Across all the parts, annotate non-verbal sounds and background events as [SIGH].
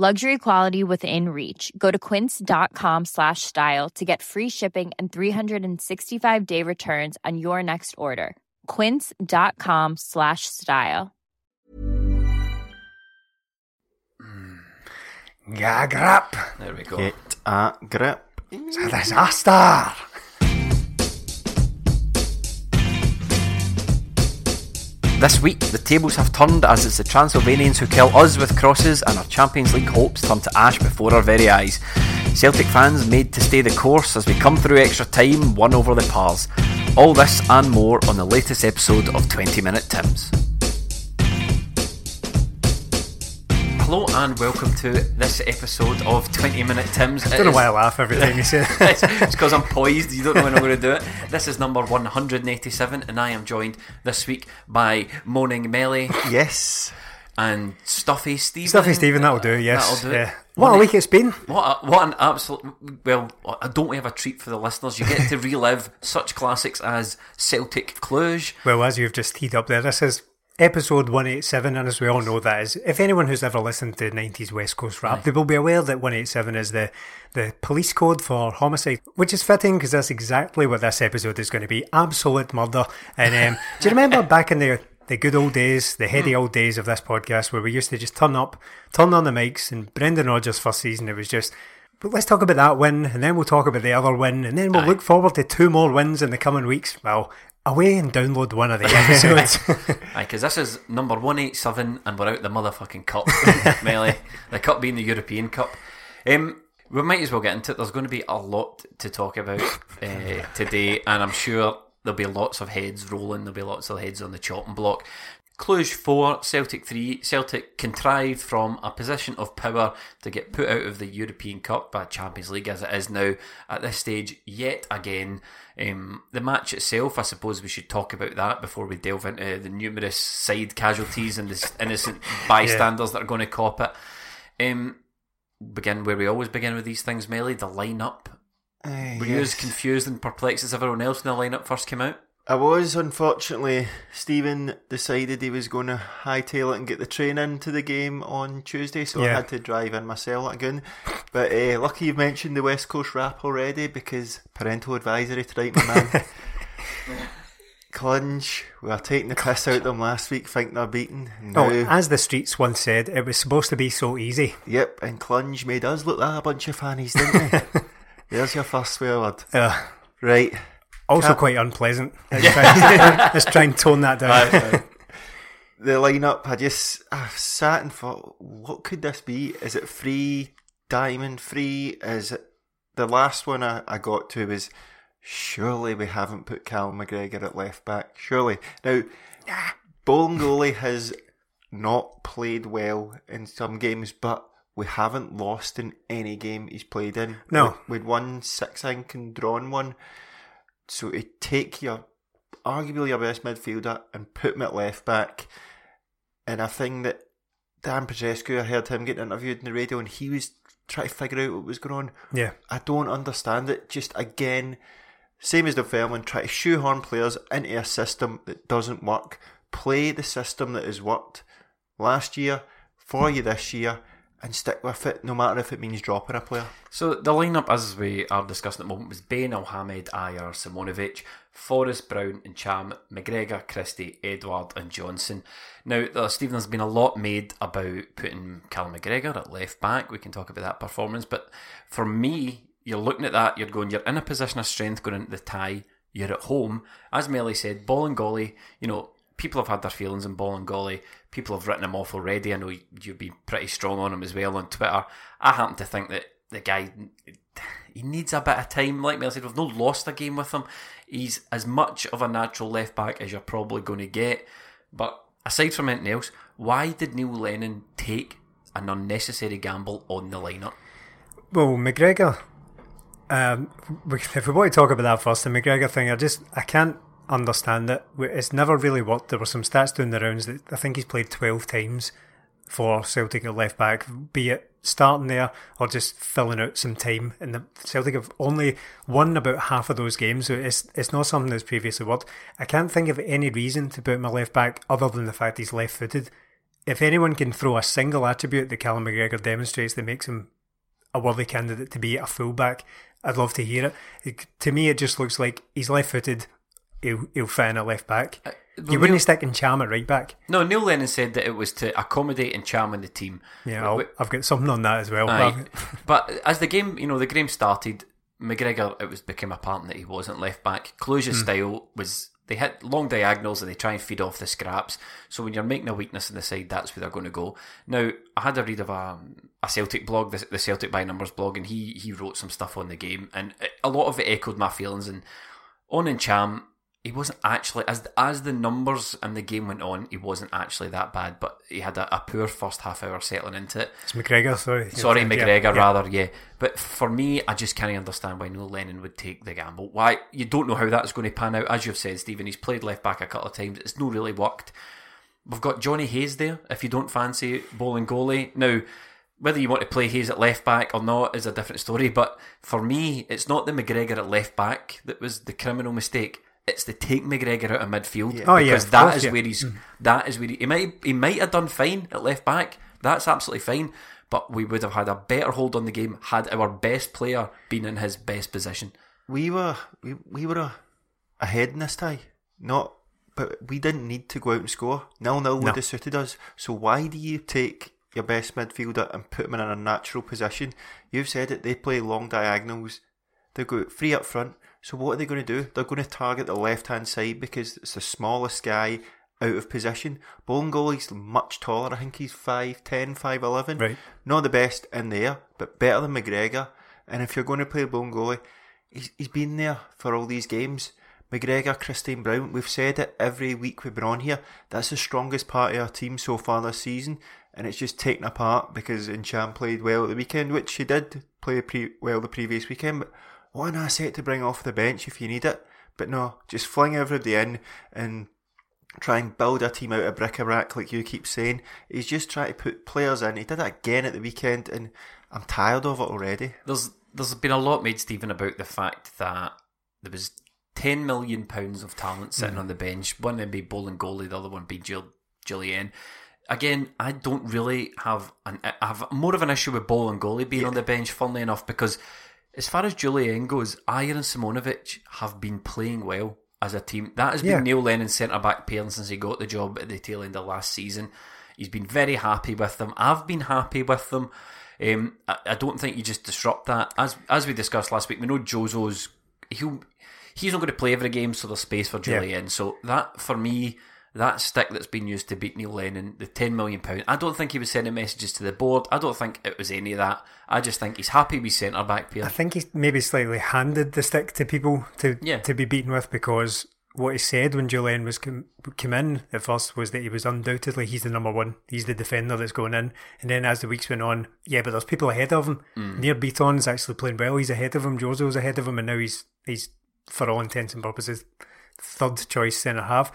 Luxury quality within reach. Go to quince.com slash style to get free shipping and 365 day returns on your next order. Quince.com slash style. Mm. Get a grip. There we go. Get a grip. It's a disaster. This week, the tables have turned as it's the Transylvanians who kill us with crosses and our Champions League hopes turn to ash before our very eyes. Celtic fans made to stay the course as we come through extra time, one over the pars. All this and more on the latest episode of 20 Minute Tims. Hello and welcome to this episode of 20 Minute Tims. I don't know why I laugh every time you say it. [LAUGHS] it's because I'm poised. You don't know when I'm going to do it. This is number 187, and I am joined this week by Moaning Melly Yes. and Stuffy Stephen. Stuffy Stephen, that'll do, yes. That'll do. Yeah. What a week it's been. What, a, what an absolute. Well, I don't we have a treat for the listeners? You get to [LAUGHS] relive such classics as Celtic Cluj. Well, as you've just teed up there, this is episode 187, and as we all know, that is, if anyone who's ever listened to 90s West Coast rap, they will be aware that 187 is the, the police code for homicide, which is fitting because that's exactly what this episode is going to be absolute murder. And um, do you remember back in the the good old days, the heady old days of this podcast, where we used to just turn up, turn on the mics, and Brendan Rodgers' first season, it was just. But let's talk about that win, and then we'll talk about the other win, and then we'll Aye. look forward to two more wins in the coming weeks. Well, away and download one of the episodes. [LAUGHS] Because this is number 187 and we're out the motherfucking cup, [LAUGHS] Melly. The cup being the European Cup. Um, we might as well get into it. There's going to be a lot to talk about uh, today, and I'm sure there'll be lots of heads rolling, there'll be lots of heads on the chopping block. Cluj 4, Celtic 3. Celtic contrived from a position of power to get put out of the European Cup by Champions League as it is now at this stage yet again. Um, the match itself, I suppose we should talk about that before we delve into the numerous side casualties and the innocent [LAUGHS] bystanders that are going to cop it. Um, begin where we always begin with these things, Melly, the lineup. Were you as confused and perplexed as everyone else when the lineup first came out? I was, unfortunately. Stephen decided he was going to hightail it and get the train into the game on Tuesday, so I had to drive in myself again. But uh, lucky you've mentioned the West Coast rap already because parental advisory tonight, my man. [LAUGHS] Clunge, we were taking the piss out of them last week, thinking they're beaten. Now, oh, as the streets once said, it was supposed to be so easy. yep, and Clunge made us look like a bunch of fannies, didn't they? [LAUGHS] There's your first swear word. Uh, Right. Also quite unpleasant. [LAUGHS] Let's try, [LAUGHS] let's try and tone that down. the lineup, I just I sat and thought, what could this be? Is it free diamond free? Is it the last one I, I got to was surely we haven't put Cal McGregor at left back. Surely. Now Bolingoli has not played well in some games, but we haven't lost in any game he's played in. No. We, would won six I think and drawn one. So to take your arguably your best midfielder and put him at left back and a thing that Dan Petrescu, I heard him getting interviewed in the radio and he was trying to figure out what was going on. Yeah. I don't understand it. Just again, same as the Fairman, try to shoehorn players into a system that doesn't work. Play the system that has worked last year for you this year and stick with it, no matter if it means dropping a player. So the lineup, as we are discussing at the moment, was Bain, Elhamed, Ajer, Simunovic, Forrest, Brown, and Ntcham, McGregor, Christie, Edouard, and Johnston. Now, uh, Stephen, there's been a lot made about putting Callum McGregor at left back. We can talk about that performance, but for me, you're looking at that, you're going, you're in a position of strength going into the tie, you're at home. As Melly said, Bolingoli, you know, people have had their feelings in Bolingoli. People have written him off already. I know you've been pretty strong on him as well on Twitter. I happen to think that the guy, he needs a bit of time. Like me, I said, we've not lost a game with him. He's as much of a natural left back as you're probably going to get. But aside from anything else, why did Neil Lennon take an unnecessary gamble on the lineup? Well, McGregor. Um, [LAUGHS] if we want to talk about that first, the McGregor thing, I just I can't understand it. It's never really worked. There were some stats doing the rounds that I think he's played twelve times for Celtic at left back, be it starting there or just filling out some time. And the Celtic have only won about half of those games, so it's it's not something that's previously worked. I can't think of any reason to put my left back other than the fact he's left footed. If anyone can throw a single attribute that Callum McGregor demonstrates that makes him a worthy candidate to be a fullback, I'd love to hear it. it to me, it just looks like he's left footed. He'll, he'll fit a left back. Uh, well, you wouldn't Neil, stick Ntcham at right back. No, Neil Lennon said that it was to accommodate and Ntcham in the team. Yeah, i have got something on that as well. Aye. [LAUGHS] but as the game, you know, the game started, McGregor, it was became apparent that he wasn't left back. Cluj's mm. style was they hit long diagonals and they try and feed off the scraps. So when you're making a weakness in the side, that's where they're going to go. Now, I had a read of a, a Celtic blog, the, the Celtic by Numbers blog, and he he wrote some stuff on the game, and a lot of it echoed my feelings. And on Ntcham, he wasn't actually as as the numbers and the game went on, he wasn't actually that bad. But he had a, a poor first half hour settling into it. It's McGregor, sorry. Sorry, McGregor, yeah. rather, yeah. But for me, I just can't understand why Neil Lennon would take the gamble. Why you don't know how that's going to pan out. As you've said, Stephen, he's played left back a couple of times. It's not really worked. We've got Johnny Hayes there. If you don't fancy Bolingoli now. Whether you want to play Hayes at left back or not is a different story, but for me, it's not the McGregor at left back that was the criminal mistake it's to take McGregor out of midfield yeah. oh, because yeah, that course, is yeah. where he's mm. that is where he, he might he might have done fine at left back. That's absolutely fine, but we would have had a better hold on the game had our best player been in his best position. We were we, we were ahead in this tie, not but we didn't need to go out and score. Nil nil would have suited us. So why do you take your best midfielder and put him in a natural position? You've said it. They play long diagonals. They go free up front. So what are they going to do? They're going to target the left hand side because it's the smallest guy out of position. Bolingoli's much taller. I think he's 5'10", 5'11". Right. Not the best in there, but better than McGregor. And if you're going to play Bolingoli, he's, he's been there for all these games. McGregor, Christine Brown, we've said it every week we've been on here. That's the strongest part of our team so far this season. And it's just taken apart because Ntcham played well at the weekend, which he did play pre- well the previous weekend. But what an asset to bring off the bench if you need it. But no, just fling everybody in and try and build a team out of bric-a-brac like you keep saying. He's just trying to put players in. He did that again at the weekend and I'm tired of it already. There's there's been a lot made, Stephen, about the fact that there was ten million pounds of talent sitting mm. on the bench. One of them be goalie, the other one be Jill. Again, I don't really have an I have more of an issue with Bolingoli being yeah. on the bench, funnily enough, because as far as Jullien goes, Ajer and Simunovic have been playing well as a team. That has been yeah. Neil Lennon's centre back pairing since he got the job at the tail end of last season. He's been very happy with them. I've been happy with them. Um, I, I, don't think you just disrupt that. As as we discussed last week, we know Jozo's he'll he's not going to play every game, so there's space for Jullien. Yeah. So that for me that stick that's been used to beat Neil Lennon, the ten million pound. I don't think he was sending messages to the board. I don't think it was any of that. I just think he's happy with centre back player. I think he's maybe slightly handed the stick to people to yeah. to be beaten with because what he said when Jullien was come in at first was that he was undoubtedly he's the number one. He's the defender that's going in. And then as the weeks went on, yeah, but there's people ahead of him. Mm. Nir Bitton's actually playing well. He's ahead of him. Jozo's ahead of him, and now he's he's for all intents and purposes third choice centre half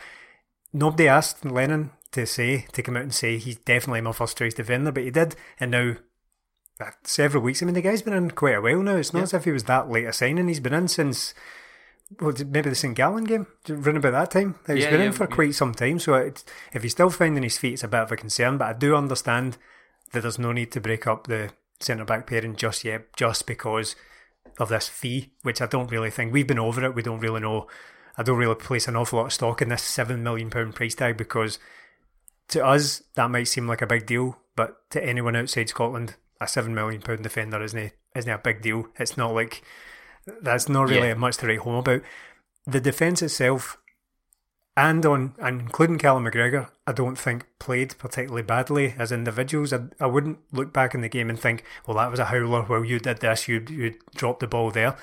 nobody asked Lennon to say to come out and say he's definitely my first choice defender, but he did, and now uh, several weeks. I mean, the guy's been in quite a while now. It's not as if he was that late a signing. He's been in since well, maybe the St Gallen game, around about that time. He's yeah, been yeah, in for yeah. quite some time. So if he's still finding his feet, it's a bit of a concern. But I do understand that there's no need to break up the centre back pairing just yet, just because of this fee, which I don't really think we've been over it. We don't really know I don't really place an awful lot of stock in this seven million pound price tag because to us that might seem like a big deal, but to anyone outside Scotland, a seven million pound defender isn't isn't a big deal. It's not like that's not really Yeah. much to write home about. The defence itself, and on and including Callum McGregor, I don't think played particularly badly as individuals. I, I wouldn't look back in the game and think, well, that was a howler. Well, you did this, you you dropped the ball there.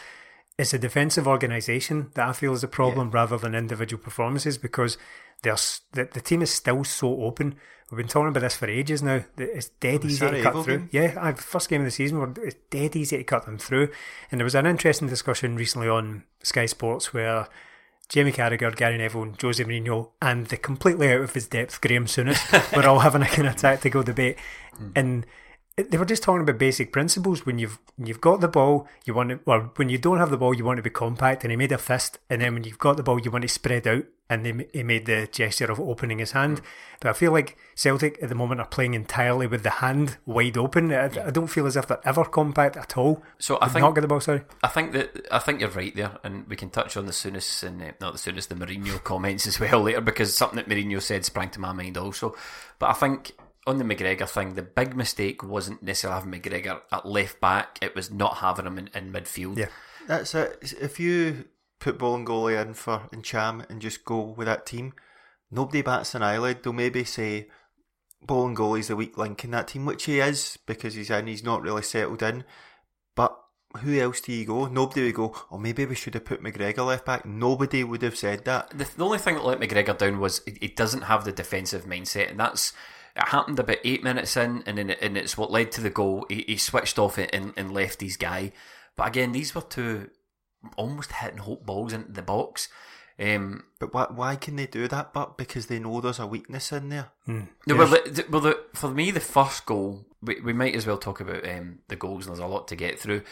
It's a defensive organisation that I feel is a problem rather than individual performances because there's the, the team is still so open. We've been talking about this for ages now. It's dead easy to cut through. game? Yeah, I, first game of the season, where it's dead easy to cut them through. And there was an interesting discussion recently on Sky Sports where Jamie Carragher, Gary Neville, and Jose Mourinho, and the completely out of his depth Graham Souness [LAUGHS] were all having a kind of tactical debate. And it- they were just talking about basic principles. When you've when you've got the ball, you want to, well, when you don't have the ball, you want to be compact. And he made a fist. And then when you've got the ball, you want to spread out. And they, he made the gesture of opening his hand. But I feel like Celtic at the moment are playing entirely with the hand wide open. I, I don't feel as if they're ever compact at all. So I Did think not get the ball. Sorry. I think that I think you're right there, and we can touch on the Souness and uh, not the Souness, the Mourinho [LAUGHS] comments as well later because something that Mourinho said sprang to my mind also. But I think on the McGregor thing, the big mistake wasn't necessarily having McGregor at left back; it was not having him in, in midfield. Yeah. That's it. If you put Bolingoli in for and Ntcham and just go with that team, nobody bats an eyelid. They'll maybe say Bolingoli's the weak link in that team, which he is because he's in. He's not really settled in. But who else do you go? Nobody would go. Oh, maybe we should have put McGregor left back. Nobody would have said that. The, the only thing that let McGregor down was he, he doesn't have the defensive mindset, and that's it happened about eight minutes in, and then it, and it's what led to the goal. He, he switched off it and, and left his guy. But again, these were two almost hitting hope balls into the box. Um, But why, why can they do that? But because they know there's a weakness in there. No, well, the, the- well the, for me, the first goal, we, we might as well talk about um, the goals, and there's a lot to get through.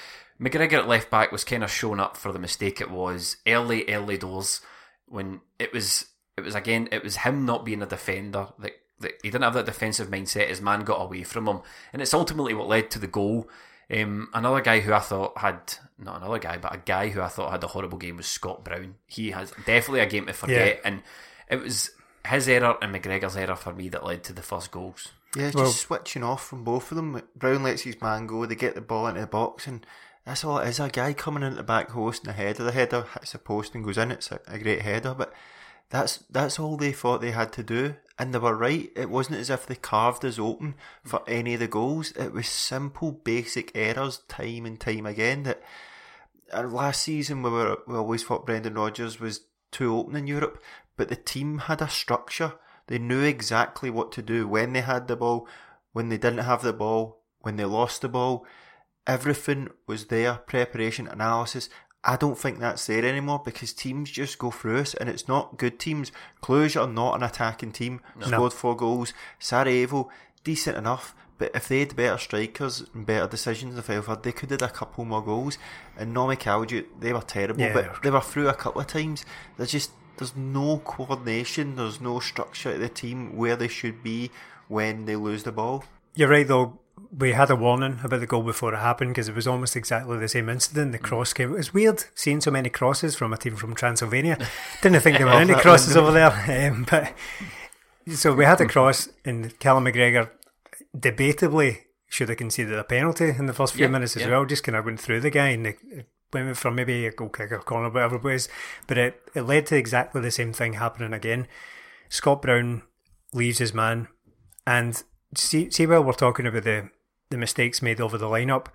McGregor at left back was kind of shown up for the mistake it was early, early doors when it was, it was again, it was him not being a defender. That, that he didn't have that defensive mindset. His man got away from him, and it's ultimately what led to the goal. Um, another guy who I thought had not another guy, but a guy who I thought had a horrible game was Scott Brown. He has definitely a game to forget, and it was his error and McGregor's error for me that led to the first goals. Yeah, it's Well- just switching off from both of them. Brown lets his man go, they get the ball into the box, and that's all it is. A guy coming into the back post and the header. The header hits the post and goes in. It's a, a great header, but that's that's all they thought they had to do. And they were right. It wasn't as if they carved us open for any of the goals. It was simple, basic errors, time and time again. That uh, last season we were we always thought Brendan Rodgers was too open in Europe, but the team had a structure. They knew exactly what to do when they had the ball, when they didn't have the ball, when they lost the ball. Everything was there, preparation, analysis. I don't think that's there anymore because teams just go through us and it's not good teams. Cluj are not an attacking team. Scored four goals. Sarajevo, decent enough. But if they had better strikers and better decisions in Felford, they could have had a couple more goals. And Nomme Kalju, they were terrible, Yeah, they were. but they were through a couple of times. There's just there's no coordination, there's no structure to the team where they should be when they lose the ball. You're right, though. We had a warning about the goal before it happened because it was almost exactly the same incident. The cross came. It was weird seeing so many crosses from a team from Transylvania. [LAUGHS] Didn't think there were any [LAUGHS] crosses over there. Um, but so we had a cross, and Callum McGregor debatably should have conceded a penalty in the first few Yeah, minutes as yeah. well. Just kind of went through the guy and went for maybe a goal kick or corner, whatever it was. But it, it led to exactly the same thing happening again. Scott Brown leaves his man, and see, see while we're talking about the, the mistakes made over the lineup,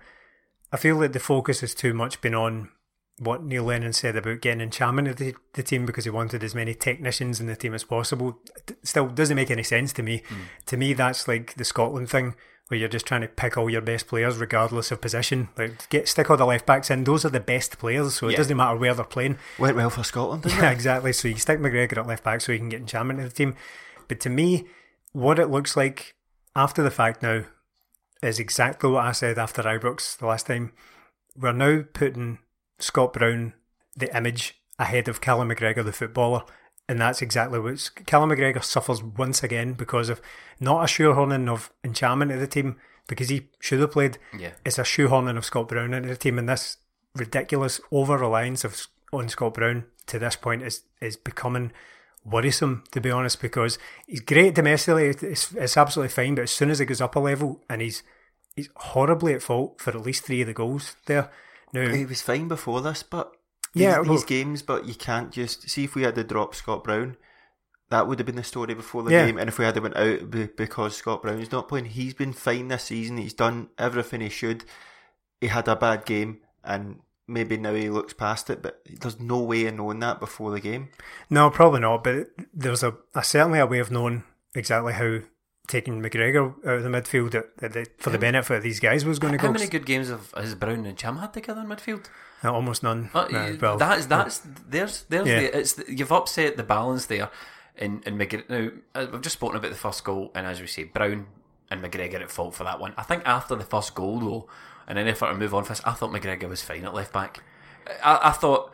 I feel that the focus has too much been on what Neil Lennon said about getting Ntcham into the, the team because he wanted as many technicians in the team as possible. It still doesn't make any sense to me. Hmm. To me, that's like the Scotland thing where you're just trying to pick all your best players regardless of position. Like get stick all the left backs in; those are the best players, so it doesn't matter where they're playing. Went well for Scotland, Yeah, [LAUGHS] it? exactly. So you stick McGregor at left back so you can get Ntcham into the team. But to me, what it looks like after the fact now is exactly what I said after Ibrox the last time. We're now putting Scott Brown, the image, ahead of Callum McGregor, the footballer. And that's exactly what Callum McGregor suffers once again because of not a shoehorning of enchantment of the team because he should have played. Yeah. It's a shoehorning of Scott Brown into the team, and this ridiculous over reliance of on Scott Brown to this point is is becoming worrisome to be honest because he's great domestically it's, it's absolutely fine but as soon as it goes up a level and he's he's horribly at fault for at least three of the goals there. Now, He was fine before this, but Yeah, these, well- these games. But you can't just see if we had to drop Scott Brown. That would have been the story before the Yeah. game, and if we had to went out because Scott Brown's not playing, he's been fine this season. He's done everything he should. He had a bad game, and maybe now he looks past it. But there's no way of knowing that before the game. no, probably not. But there's a, a certainly a way of knowing exactly how taking McGregor out of the midfield that, that, that for the benefit of these guys was going to go. How many good games have has Brown and Ntcham had together in midfield? Uh, almost none. Uh, Uh, well, that's that's there's there's Yeah. the, it's the, you've upset the balance there. In in McGregor, now uh, we've just spoken about the first goal, and as we say, Brown and McGregor at fault for that one. I think after the first goal though, and an effort to move on for us, I thought McGregor was fine at left back. I, I thought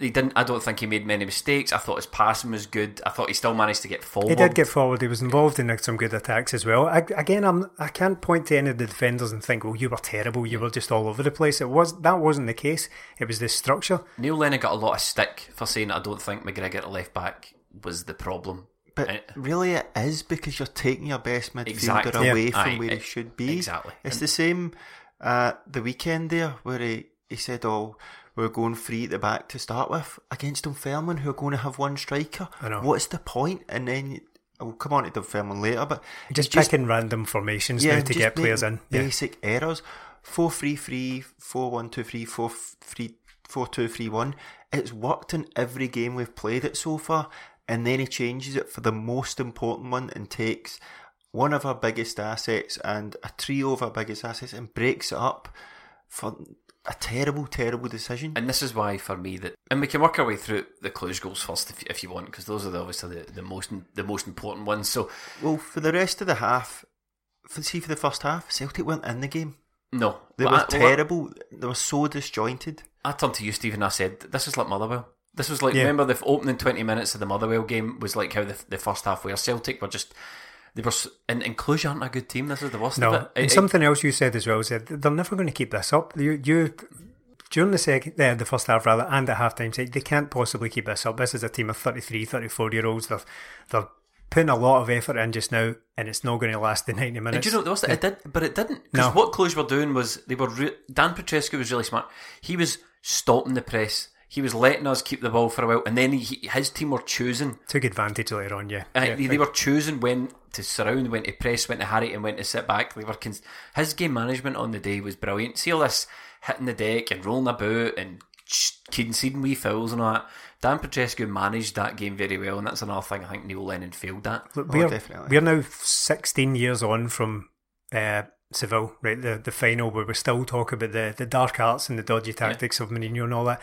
he didn't. I don't think he made many mistakes. I thought his passing was good. I thought he still managed to get forward. He did get forward. He was involved in some good attacks as well. I, again, I'm I can't point to any of the defenders and think, "Well, you were terrible. You were just all over the place." It was that wasn't the case. It was the structure. Neil Lennon got a lot of stick for saying I don't think McGregor at left back was the problem. But really, it is because you're taking your best midfielder Exactly. away Yeah. from Aye, where he should be. exactly. It's the same uh, the weekend there where he, he said, "Oh, we're going free at the back to start with against Dunfermline, who are going to have one striker. I know. What's the point?" And then I'll come on to Dunfermline later, but Just, he's picking random formations now to get players in. making Yeah. Basic errors. Four three three, four one two three, four three four two three one. It's worked in every game we've played it so far, and then he changes it for the most important one and takes one of our biggest assets and a trio of our biggest assets and breaks it up for a terrible, terrible decision. And this is why, for me, that and we can work our way through the Cluj goals first, if, if you want, because those are the, obviously the, the most the most important ones. So well, for the rest of the half, for, see for the first half, Celtic weren't in the game. no, They were I- well, terrible. They were so disjointed. I turned to you, Stephen. I said, "This is like Motherwell. This was like Yeah. remember the opening twenty minutes of the Motherwell game was like how the, the first half where Celtic were just they were and, and Cluj aren't a good team. This is the worst No, of it. and It- it- something else you said as well is that they're never going to keep this up. You, you during the second, uh, the first half rather, and at halftime, said they can't possibly keep this up. This is a team of 33, 34 year olds. They're they're putting a lot of effort in just now, and it's not going to last the [LAUGHS] ninety And minutes. do you know the worst? It did, but it didn't. Because No. what Cluj were doing was they were. Re- Dan Petrescu was really smart. He was stopping the press. He was letting us keep the ball for a while, and then he, his team were choosing. Took advantage later on, yeah. Uh, yeah they, they were choosing when to surround, when to press, when to harry, and when to sit back. They were cons- his game management on the day was brilliant. See all this hitting the deck and rolling about and ch- conceding wee fouls and all that. Dan Petrescu managed that game very well, and that's another thing I think Neil Lennon failed at. Look, Oh, we're, definitely. we're now 16 years on from uh, Seville, right? The the final where we still talk about the, the dark arts and the dodgy tactics of Mourinho and all that.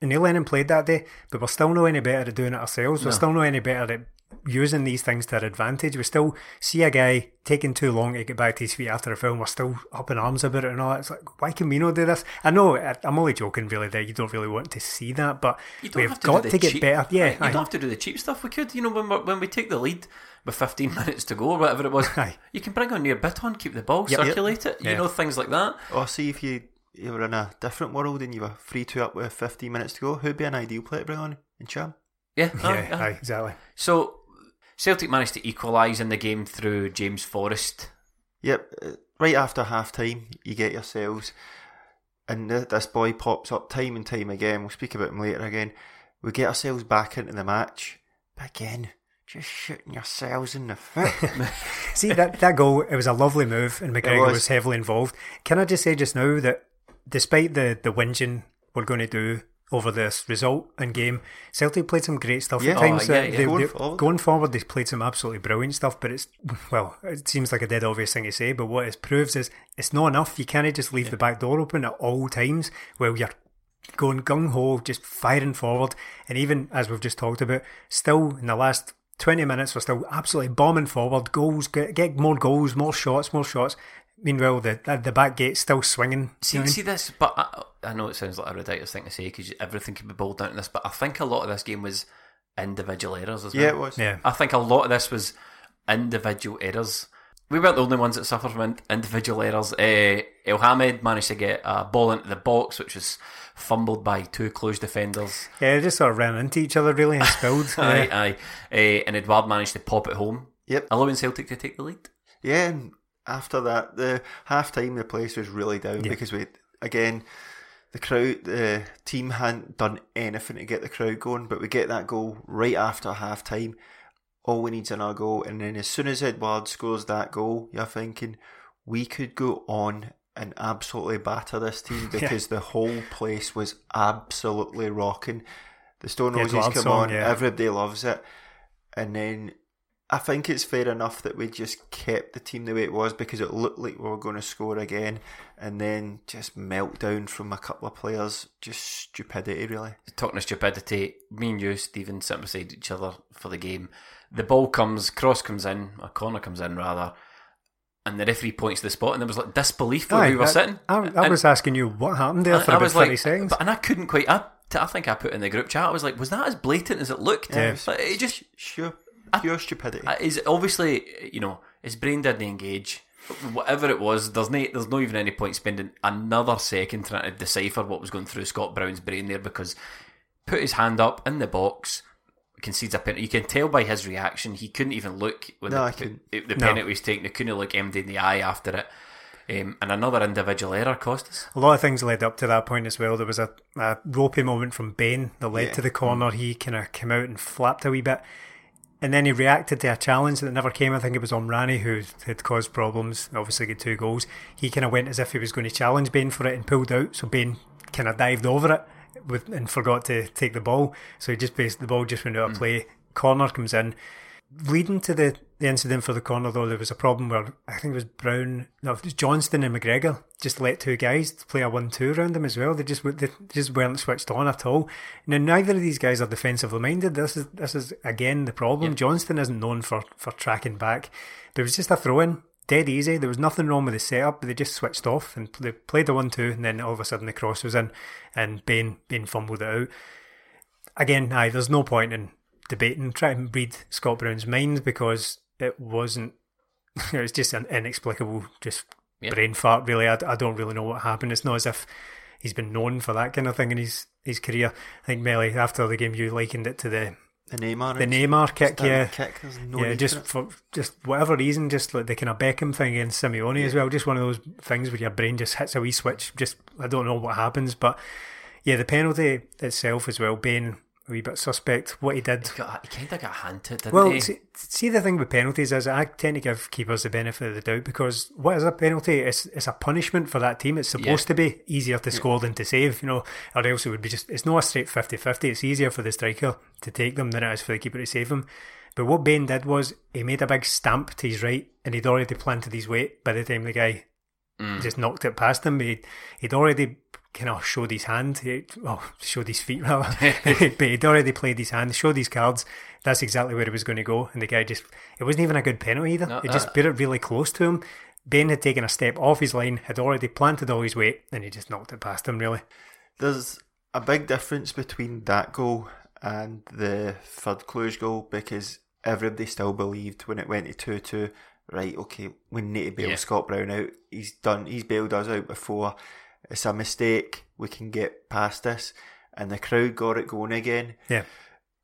And Neil Lennon played that day, but we're still not any better at doing it ourselves. We're still not any better at using these things to our advantage. We still see a guy taking too long to get back to his feet after a film. We're still up in arms about it and all that. It's like, why can we not do this? I know, I- I'm only joking really there. You don't really want to see that, but You don't we've to got do to, the get cheap, better. Yeah, you aye. don't have to do the cheap stuff. We could, you know, when we when we take the lead with 15 [LAUGHS] minutes to go or whatever it was, Aye. you can bring on your bit on, keep the ball, Yep. circulate it, you Yeah. know, things like that. Or see if you you were in a different world and you were free to up with 15 minutes to go, who'd be an ideal player to bring on in Ntcham? Yeah, yeah, aye, aye. aye, exactly. So Celtic managed to equalise in the game through James Forrest. Yep, uh, right after half time, you get yourselves, and this boy pops up time and time again. We'll speak about him later again. We get ourselves back into the match, but again, just shooting yourselves in the foot. [LAUGHS] See that that goal, it was a lovely move, and McGregor was. was. heavily involved. Can I just say just now that despite the the whinging we're going to do over this result and game, Celtic played some great stuff Yeah. at times. Oh, yeah, yeah. they- Going they- forward. going forward, they played some absolutely brilliant stuff. But it's well, it seems like a dead obvious thing to say, but what it proves is it's not enough. You can't just leave the back door open at all times while you're going gung ho, just firing forward. And even as we've just talked about, still in the last 20 minutes, we're still absolutely bombing forward. Goals, get, get more goals, more shots, more shots. Meanwhile, the the, the back gate's still swinging. See, see this, but I, I know it sounds like a ridiculous thing to say because everything can be boiled down to this, but I think a lot of this game was individual errors as well. yeah, it was. yeah. I think a lot of this was individual errors. We weren't the only ones that suffered from individual errors. Uh, El Hamed managed to get a ball into the box, which was fumbled by two close defenders. Yeah, they just sort of ran into each other really and spilled. [LAUGHS] Aye, yeah. aye. Uh, and Edouard managed to pop it home, Yep. allowing Celtic to take the lead. Yeah, and after that, the half time, the place was really down Yeah. because we, again, the crowd, the team hadn't done anything to get the crowd going, but we get that goal right after half time. All we need is another goal, and then as soon as Edouard scores that goal, you're thinking we could go on and absolutely batter this team [LAUGHS] because the whole place was absolutely rocking. The Stone Roses come song, on, yeah. everybody loves it, and then I think it's fair enough that we just kept the team the way it was because it looked like we were going to score again, and then just meltdown from a couple of players, just stupidity really. talking of stupidity, me and you, Stephen, sitting beside each other for the game. The ball comes, cross comes in, a corner comes in rather, and the referee points to the spot, and there was like disbelief where Aye, we were I, sitting. I, I And- was asking you what happened there and for I about was 30 like, seconds. but- and I couldn't quite. I, I think I put in the group chat. I was like, was that as blatant as it looked? Yeah. Like, it just Sure, pure stupidity. Uh, is obviously you know his brain didn't engage. Whatever it was, there's no there's no even any point spending another second trying to decipher what was going through Scott Brown's brain there because put his hand up in the box, concedes a penalty. You can tell by his reaction he couldn't even look when No, I the, couldn't. the, the No. was taken. He couldn't look empty in the eye after it. Um, and another individual error cost us. A lot of things led up to that point as well. There was a, a ropey moment from Bain that led Yeah. to the corner. He kind of came out and flapped a wee bit. And then he reacted to a challenge that never came. I think it was Omrani who had caused problems. Obviously, got two goals. He kind of went as if he was going to challenge Bain for it and pulled out. So Bain kind of dived over it with, and forgot to take the ball. So he just based the ball just went out of hmm. play. Corner comes in. Leading to the, the incident for the corner, though, there was a problem where I think it was Brown, no, it was Johnston and McGregor just let two guys play a one-two around them as well. They just they just weren't switched on at all. Now neither of these guys are defensively minded. This is this is again the problem. Johnston isn't known for for tracking back. There was just a throw-in, dead easy. There was nothing wrong with the setup. But they just switched off and they played a one-two, and then all of a sudden the cross was in, and Bain Bain fumbled it out again, aye, there's no point in debating, trying to read Scott Brown's mind because it wasn't, [LAUGHS] it was just an inexplicable, just Yeah. brain fart, really. I, I don't really know what happened. It's not as if he's been known for that kind of thing in his, his career. I think, Melly, after the game, you likened it to the, the Neymar, the Neymar kick, Standing yeah. kick. There's no yeah, just for for just whatever reason, just like the kind of Beckham thing against Simeone as well. Just one of those things where your brain just hits a wee switch. Just I don't know what happens, but yeah, the penalty itself as well. Bain a wee bit suspect what he did. He, got, he kind of got handed, didn't Well, he? see, see, the thing with penalties is I tend to give keepers the benefit of the doubt because what is a penalty? It's, it's a punishment for that team. It's supposed to be easier to score than to save, you know, or else it would be just, it's not a straight 50 50. It's easier for the striker to take them than it is for the keeper to save them. But what Bain did was he made a big stamp to his right and he'd already planted his weight by the time the guy mm. just knocked it past him. He'd, he'd already kind of showed his hand, he, eh, well, showed his feet rather, [LAUGHS] [LAUGHS] but he'd already played his hand, showed his cards. That's exactly where he was going to go. And the guy just, it wasn't even a good penalty either. No, it just that- put it really close to him. Ben had taken a step off his line, had already planted all his weight, and he just knocked it past him, really. There's a big difference between that goal and the third Cluj goal because everybody still believed when it went to 2 2, right, okay, we need to bail Yeah. Scott Brown out. He's done, he's bailed us out before. It's a mistake. We can get past this. And the crowd got it going again. Yeah.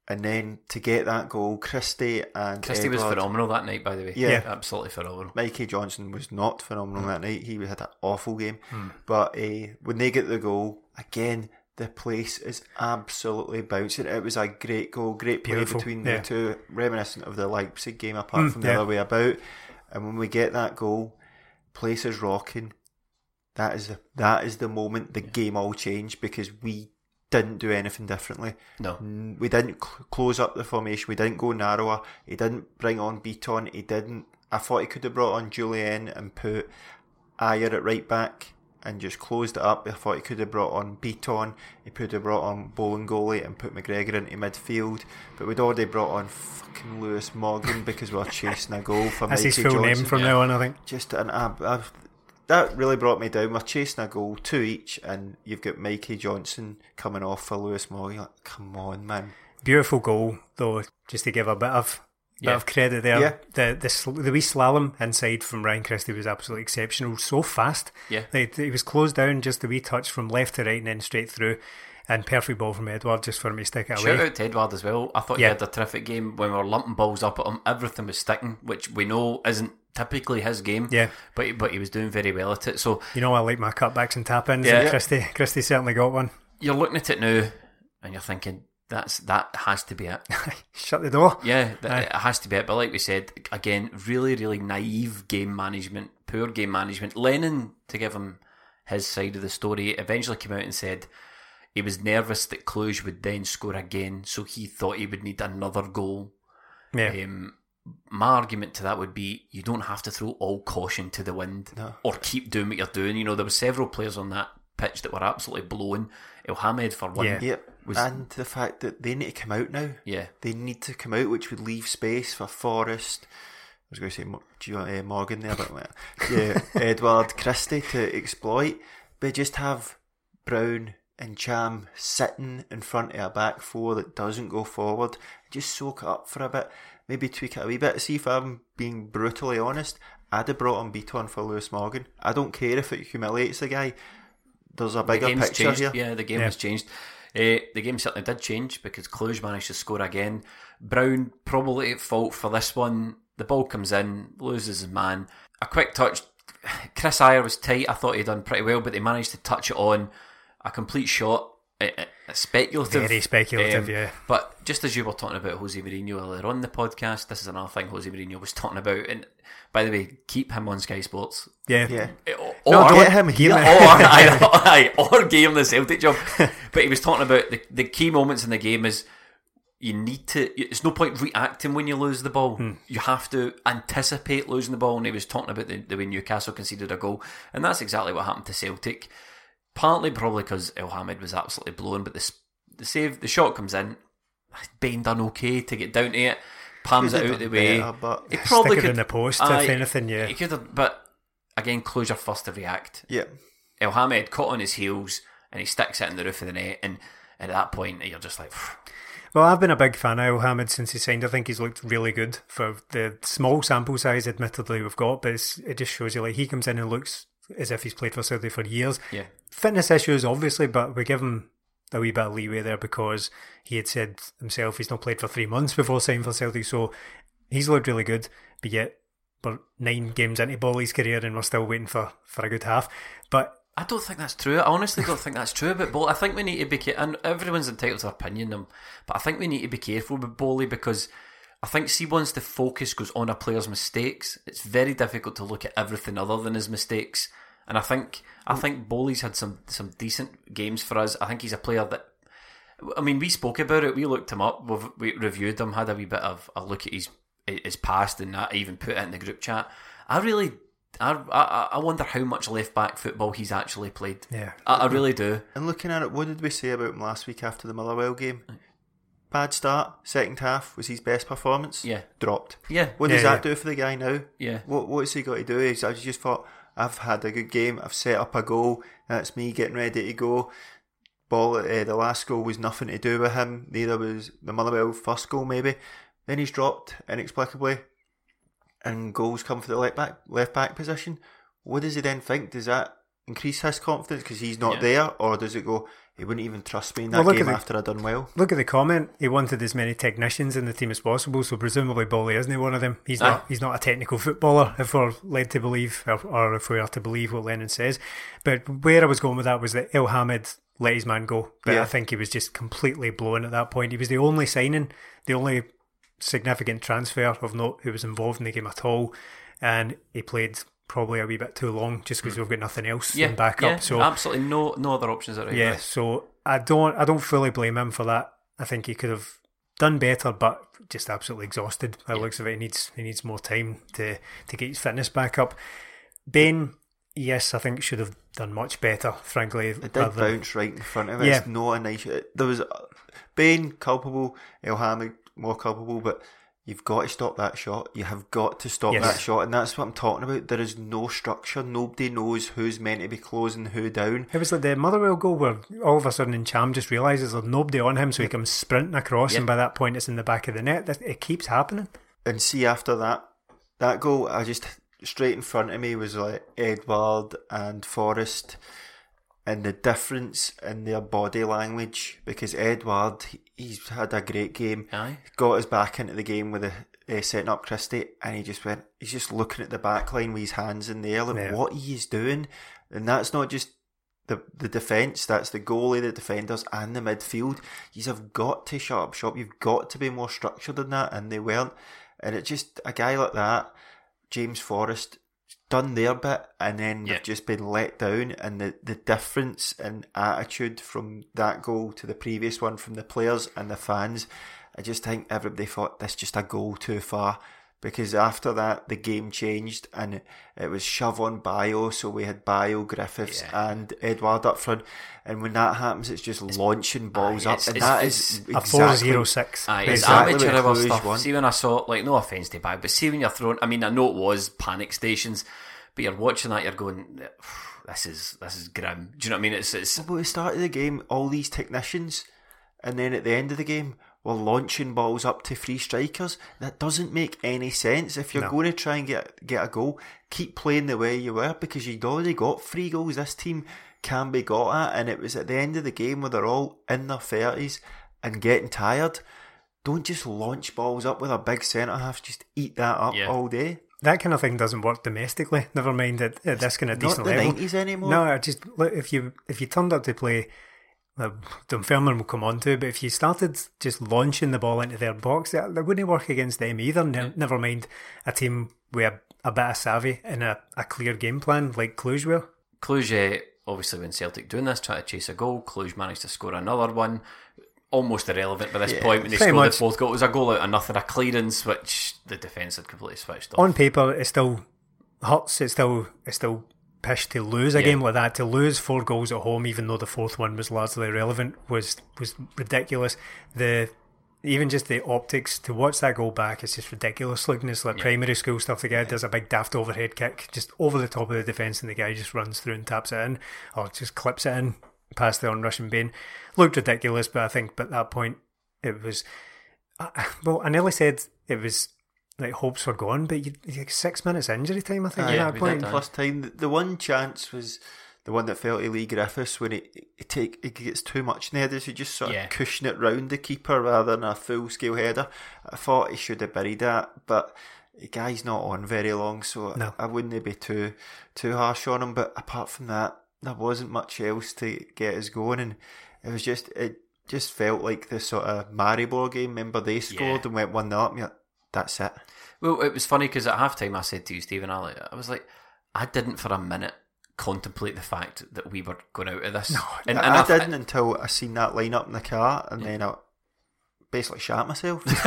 And then to get that goal, Christie and Christie was phenomenal that night, by the way. Yeah. absolutely phenomenal. Mikey Johnston was not phenomenal that night. He had an awful game. Hmm. But uh, when they get the goal, again, the place is absolutely bouncing. It was a great goal, great play Beautiful, between yeah. the two, reminiscent of the Leipzig game, apart Mm, from the yeah. other way about. And when we get that goal, place is rocking. That is the, that is the moment the game all changed because we didn't do anything differently. No. We didn't cl- close up the formation. We didn't go narrower. He didn't bring on Beaton. He didn't. I thought he could have brought on Jullien and put Ajer at right back and just closed it up. I thought he could have brought on Beaton. He could have brought on Bolingoli and put McGregor into midfield. But we'd already brought on fucking Lewis Morgan because we were [LAUGHS] chasing a goal for That's his full Johnson name from yeah. now on, I think. just an ab. ab- that really brought me down. We're chasing a goal, two each, and you've got Mikey Johnston coming off for Lewis. You're Like, come on, man. Beautiful goal, though, just to give a bit of bit Yeah. of credit there. Yeah. The the sl- the wee slalom inside from Ryan Christie was absolutely exceptional. So fast. Yeah. Like, he was closed down just a wee touch from left to right and then straight through. And perfect ball from Edouard just for him to stick it Shout away. out to Edouard as well. I thought Yeah. he had a terrific game when we were lumping balls up at him. Everything was sticking, which we know isn't typically his game. Yeah. but he- but he was doing very well at it. So You know, I like my cutbacks and tap ins. Yeah. and Christie, Christie certainly got one. you're looking at it now, and you're thinking that's that has to be it. [LAUGHS] Shut the door. Yeah, that, it has to be it. But like we said, again, really, really naive game management, poor game management. Lennon, to give him his side of the story, eventually came out and said he was nervous that Cluj would then score again, so he thought he would need another goal. Yeah. Um, my argument to that would be you don't have to throw all caution to the wind or keep doing what you're doing. You know, there were several players on that pitch that were absolutely blown. El Hamed for one. Yeah. Yep. Was- and the fact that they need to come out now. Yeah. They need to come out, which would leave space for Forrest. I was going to say do you want, uh, Morgan there, but uh, yeah, [LAUGHS] Edouard Christie to exploit. But just have Brown and Ntcham sitting in front of a back four that doesn't go forward. Just soak it up for a bit. Maybe tweak it a wee bit. See if I'm being brutally honest. I'd have brought on Beaton for Lewis Morgan. I don't care if it humiliates the guy. There's a bigger game's picture changed. here. Yeah, the game Yeah. has changed. Uh, the game certainly did change because Cluj managed to score again. Brown probably at fault for this one. The ball comes in, loses his man. A quick touch. [SIGHS] Chris Ajer was tight. I thought he'd done pretty well, but they managed to touch it on. A complete shot. A, a- a speculative. um, Very speculative, um, yeah. But just as you were talking about Jose Mourinho earlier on the podcast, this is another thing Jose Mourinho was talking about. And by the way, keep him on Sky Sports. Yeah. Yeah. Eh, or, No, get him Give here. him- or, [LAUGHS] aye, aye, or give him the Celtic job. But he was talking about the, the key moments in the game is you need to. It's no point reacting when you lose the ball. Hmm. You have to anticipate losing the ball. And he was talking about the, the way Newcastle conceded a goal, and that's exactly what happened to Celtic. Partly probably because El Hamed was absolutely blown, but the the save, the shot comes in. Bain done okay to get down to it. Palms it have out the way. better, but- He probably Stick it could in the post, if anything, yeah. He could have, but again, closure first to react. Yeah. El Hamed caught on his heels and he sticks it in the roof of the net. And, and at that point, you're just like, Well, I've been a big fan of El Hamed since he signed. I think he's looked really good for the small sample size, admittedly, we've got, but it's, it just shows you like he comes in and looks as if he's played for Saudi for years. yeah, Fitness issues, obviously, but we give him a wee bit of leeway there because he had said himself he's not played for three months before signing for Celtic, so he's looked really good. But yet, we're nine games into Bolly's career and we're still waiting for, for a good half. But I don't think that's true. I honestly don't think that's true about Bolly. I think we need to be careful, and everyone's entitled to their opinion, um, but I think we need to be careful with Bolly because I think, see, once the focus goes on a player's mistakes, it's very difficult to look at everything other than his mistakes. And I think, I think Bolly's had some some decent games for us. I think he's a player that. I mean, we spoke about it. We looked him up. We've, we reviewed him. Had a wee bit of a look at his his past, and that. I even put it in the group chat. I really, I, I, I wonder how much left back football he's actually played. Yeah. I, I really do. And looking at it, what did we say about him last week after the Motherwell game? Bad start, second half was his best performance. Yeah. dropped. Yeah. What does Yeah, that do for the guy now? Yeah. What What's he got to do? Is I just thought I've had a good game. I've set up a goal. That's me getting ready to go. Ball. Uh, the last goal was nothing to do with him. Neither was the Motherwell first goal. Maybe. Then he's dropped inexplicably, and goals come for the left back left back position. What does he then think? Does that increase his confidence because he's not Yeah. there, or does it go? He wouldn't even trust me in that Well, look game at the- after I'd done well. Look at the comment. He wanted as many technicians in the team as possible, so presumably Bolly isn't he one of them. He's Aye. not. He's not a technical footballer, if we're led to believe, or, or if we are to believe what Lennon says. But where I was going with that was that El Hamed let his man go. But Yeah. I think he was just completely blown at that point. He was the only signing, the only significant transfer of note who was involved in the game at all, and he played probably a wee bit too long just because hmm. we've got nothing else Yeah. in backup. yeah, so absolutely no no other options at right yeah, back. so I don't I don't fully blame him for that. I think he could have done better, but just absolutely exhausted. By the looks of it, he needs he needs more time to to get his fitness back up. Bain, yes, I think should have done much better. Frankly, It did rather than- bounce right in front of it. Yeah. It's not a nice. There was uh, Bain culpable, El Hamed more culpable, but you've got to stop that shot. You have got to stop Yes. that shot, and that's what I'm talking about. There is no structure. Nobody knows who's meant to be closing who down. It was like the Motherwell goal where all of a sudden Ntcham just realises there's nobody on him, so he comes sprinting across, Yeah. and by that point it's in the back of the net. It keeps happening. And see after that, that goal, I just straight in front of me was like Edouard and Forrest. and the difference in their body language because Edouard he's had a great game. Aye. Got us back into the game with the uh, setting up Christie, and he just went. He's just looking at the back line with his hands in the air, like Yeah. what he is doing, and that's not just the the defense. That's the goalie, the defenders, and the midfield. You have got to shut up shop. You've got to be more structured than that, and they weren't. And it just a guy like that, James Forrest, done their bit, and then Yeah. they've just been let down. And the the difference in attitude from that goal to the previous one from the players and the fans, I just think everybody thought this just a goal too far. Because after that, the game changed and it, it was shove on Bayo. So we had Bayo, Griffiths, Yeah. and Edouard up front. And when that happens, it's just launching balls aye, up. it's- and it's- that it's is A four exactly. Aye, it's amateur what hour Cluj stuff. want. See when I saw like no offense to bag, but see when you're thrown. I mean, I know it was panic stations, but you're watching that, you're going, [SIGHS] "This is this is grim." Do you know what I mean? It's it's But at the start of the game, all these technicians, and then at the end of the game, were launching balls up to free strikers. That doesn't make any sense. If you're No. going to try and get get a goal, keep playing the way you were because you'd already got three goals. This team can be got at, and it was at the end of the game where they're all in their thirties and getting tired. Don't just launch balls up with a big centre half. Just eat that up Yeah. all day. That kind of thing doesn't work domestically. Never mind at, at this kind of decent level. Not the nineties anymore. No, I just look if you if you turned up to play, Dunfermline will come on to, but if you started just launching the ball into their box, that, that wouldn't work against them either. Ne- Never mind a team with a, a bit of savvy and a, a clear game plan like Cluj were. Cluj. eh, Obviously, when Celtic doing this, trying to chase a goal, Cluj managed to score another one. Almost irrelevant by this Yeah, point when they scored much. the fourth goal. It was a goal out of nothing, a clearance which the defence had completely switched off. On paper, it still hurts. It still it's still pish to lose a Yeah. game like that. To lose four goals at home, even though the fourth one was largely irrelevant, was was ridiculous. The even just the optics to watch that go back is just ridiculous looking. It's like primary school stuff. The guy does a big daft overhead kick just over the top of the defence, and the guy just runs through and taps it in, or just clips it in past the onrushing Bain. Looked ridiculous, but I think at that point it was. [LAUGHS] Well, I nearly said it was like hopes were gone, but you, you six minutes injury time. I think Yeah, at we that did point. that. plus time. The- The one chance was the one that fell to Leigh Griffiths when it, it take it gets too much in the headers. You just sort of Yeah. cushion it round the keeper rather than a full scale header. I thought he should have buried that, but the guy's not on very long, so No. I wouldn't be too too harsh on him. But apart from that, there wasn't much else to get us going, and it was just it just felt like the sort of Maribor game. Remember they scored Yeah. and went one 0 up. That's it. Well, it was funny because at halftime I said to you, Stephen, I, I was like, I didn't for a minute contemplate the fact that we were going out of this. No, and, I, and I I- didn't until I seen that line up in the car, and then I basically shat myself. [LAUGHS] [LAUGHS]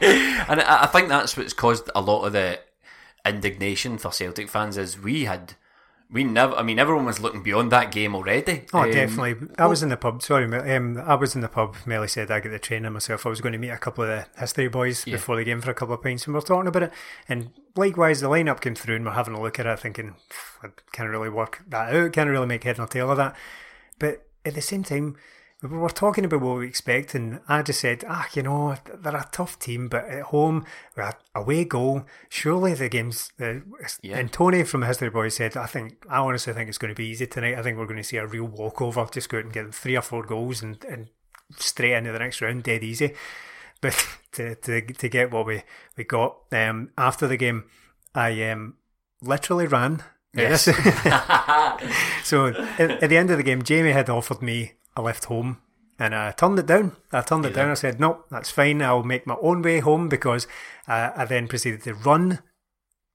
and I, I think that's what's caused a lot of the indignation for Celtic fans is we had we never I mean everyone was looking beyond that game already. Oh, Um, definitely. I was in the pub. Sorry, um, I was in the pub. Melly said I got the trainer myself. I was going to meet a couple of the history boys Yeah. before the game for a couple of pints, and we are talking about it. And likewise, the lineup came through, and we're having a look at it, thinking, I can't really work that out. Can't really make head nor tail of that. But at the same time, we were talking about what we expect, and I just said, ah, you know, they're a tough team, but at home, away goal. Surely the game's. Uh, Yeah. And Tony from History Boys said, I think, I honestly think it's going to be easy tonight. I think we're going to see a real walkover, just go out and get three or four goals and, and straight into the next round, dead easy. [LAUGHS] But to, to, to get what we, we got um, after the game, I um, literally ran. Yes. [LAUGHS] so at, at the end of the game, Jamie had offered me a left home, and I turned it down. I turned it down. I said, "No, that's fine. I'll make my own way home." Because uh, I then proceeded to run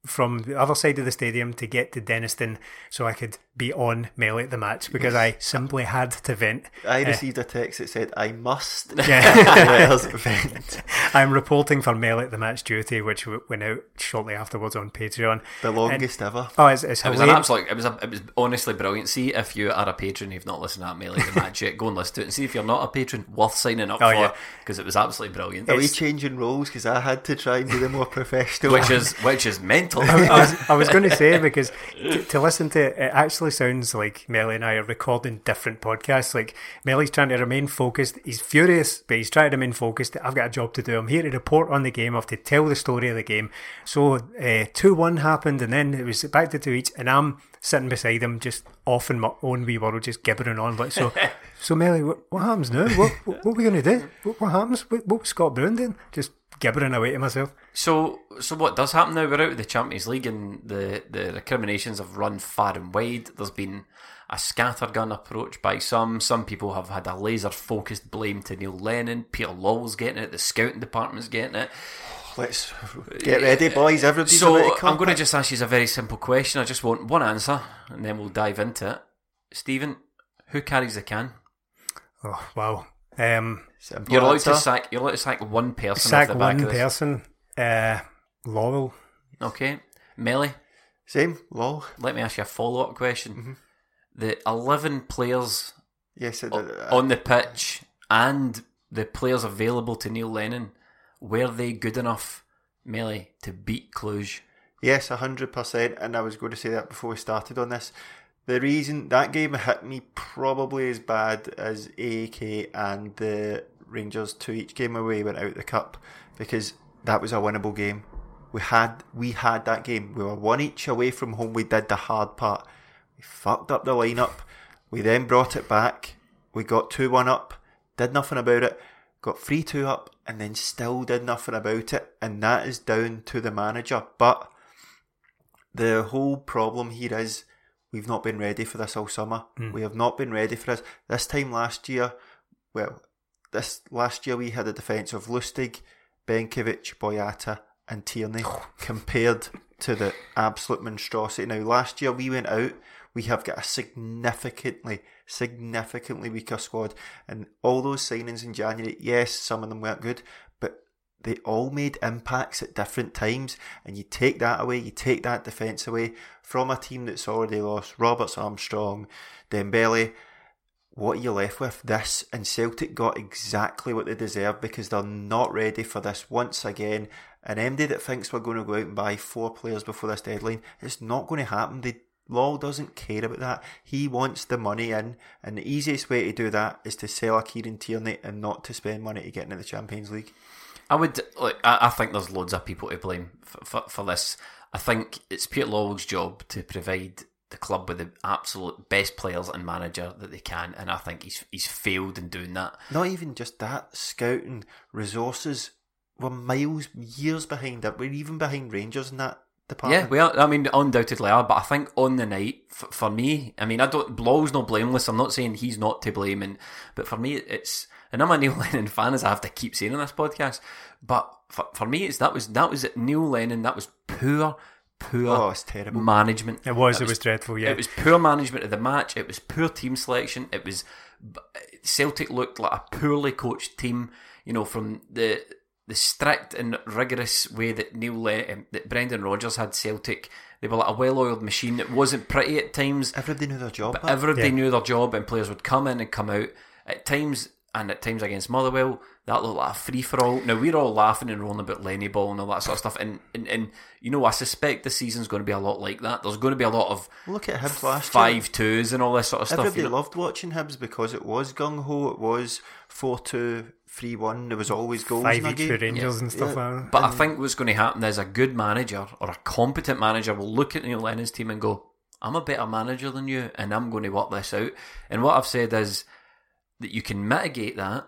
from the other side of the stadium to get to Dennistoun, so I could be on Melly at the match because I [LAUGHS] simply had to vent. I uh, received a text that said, "I must." Yeah. [LAUGHS] [LAUGHS] let us vent. I'm reporting for Melly at the match duty, which went out shortly afterwards on Patreon. The longest ever. Oh, it's, it's It was an hilarious. absolute. It was a, It was honestly brilliant. See if you are a patron, you've not listened to that Melee the match yet. Go and listen to it, and see if you're not a patron, worth signing up Oh, for yeah. because it was absolutely brilliant. Are we changing roles? Because I had to try and be the more professional. Which is which is mental. I was, I was going to say because to, to listen to it, it actually honestly sounds like Melly and I are recording different podcasts. Like Melly's trying to remain focused. He's furious, but he's trying to remain focused. I've got a job to do. I'm here to report on the game. I have to tell the story of the game. So uh, two one happened, and then it was back to two each, and I'm sitting beside him, just off in my own wee world, just gibbering on. Like so, [LAUGHS] so Melly, what, what happens now? What, what, what are we going to do? What, what happens? What, what was Scott Brown doing? Just gibbering away to myself. So, so what does happen now? We're out of the Champions League, and the the recriminations have run far and wide. There's been a scattergun approach by some. Some people have had a laser focused blame to Neil Lennon. Peter Lawwell's getting it. The scouting department's getting it. [SIGHS] Let's get ready, boys. Everybody's so about to come. I'm going to just ask you a very simple question. I just want one answer, and then we'll dive into it. Stephen, who carries the can? Oh wow. Um, Simple You're allowed answer. to sack. You're allowed to sack one person sack off the back one person. Uh, Lawwell. Okay, Melly. Same. Lol. Let me ask you a follow up question. Mm-hmm. The eleven players Yes. It, uh, on the pitch and the players available to Neil Lennon, were they good enough, Melly, to beat Cluj? Yes, hundred percent. And I was going to say that before we started on this. The reason that game hit me probably as bad as AEK and the Rangers to each game away went out the cup because that was a winnable game. We had we had that game. We were one each away from home. We did the hard part. We fucked up the lineup. We then brought it back. We got two one up. Did nothing about it. Got three two up, and then still did nothing about it. And that is down to the manager. But the whole problem here is we've not been ready for this all summer. Hmm. We have not been ready for this. This time last year, well, this last year we had a defence of Lustig, Benkovic, Boyata, and Tierney compared to the absolute monstrosity. Now, last year we went out, we have got a significantly, significantly weaker squad, and all those signings in January, yes, some of them weren't good, but they all made impacts at different times, and you take that away, you take that defence away from a team that's already lost Roberts, Armstrong, Dembele. What are you left with? This and Celtic got exactly what they deserve because they're not ready for this once again. An MD that thinks we're going to go out and buy four players before this deadline, it's not going to happen. The Law doesn't care about that. He wants the money in, and the easiest way to do that is to sell a Kieran Tierney and not to spend money to get into the Champions League. I would like. I, think there's loads of people to blame for, for, for this. I think it's Peter Lawwell's job to provide the club with the absolute best players and manager that they can, and I think he's he's failed in doing that. Not even just that, scouting resources were miles, years behind that. We're even behind Rangers in that department. Yeah, we are. I mean, undoubtedly are. But I think on the night, for, for me, I mean, I don't. Law's not blameless. I'm not saying he's not to blame, and but for me, it's. And I'm a [LAUGHS] Neil Lennon fan, as I have to keep saying on this podcast. But for, for me, it's that was that was it. Neil Lennon. That was poor, poor Oh, it's terrible. management. It was. That It was dreadful. Yeah. It was poor management of the match. It was poor team selection. It was Celtic looked like a poorly coached team. You know, from the the strict and rigorous way that Neil Le- um, that Brendan Rodgers had Celtic. They were like a well-oiled machine. It wasn't pretty at times. Everybody knew their job. But everybody Yeah. knew their job, and players would come in and come out at times. And at times against Motherwell, that looked like a free for all. Now we're all laughing and rolling about Lenny Ball and all that sort of stuff. And, and and you know, I suspect this season's going to be a lot like that. There's going to be a lot of Look at Hibs last year. five twos and all this sort of stuff. Everybody you know. loved watching Hibs because it was gung ho. It was 4 2, 3 1. There was always goals Five in each for game. Rangers and stuff Yeah. like that. But I think what's going to happen is a good manager or a competent manager will look at Neil Lennon's team and go, I'm a better manager than you, and I'm going to work this out. And what I've said is that you can mitigate that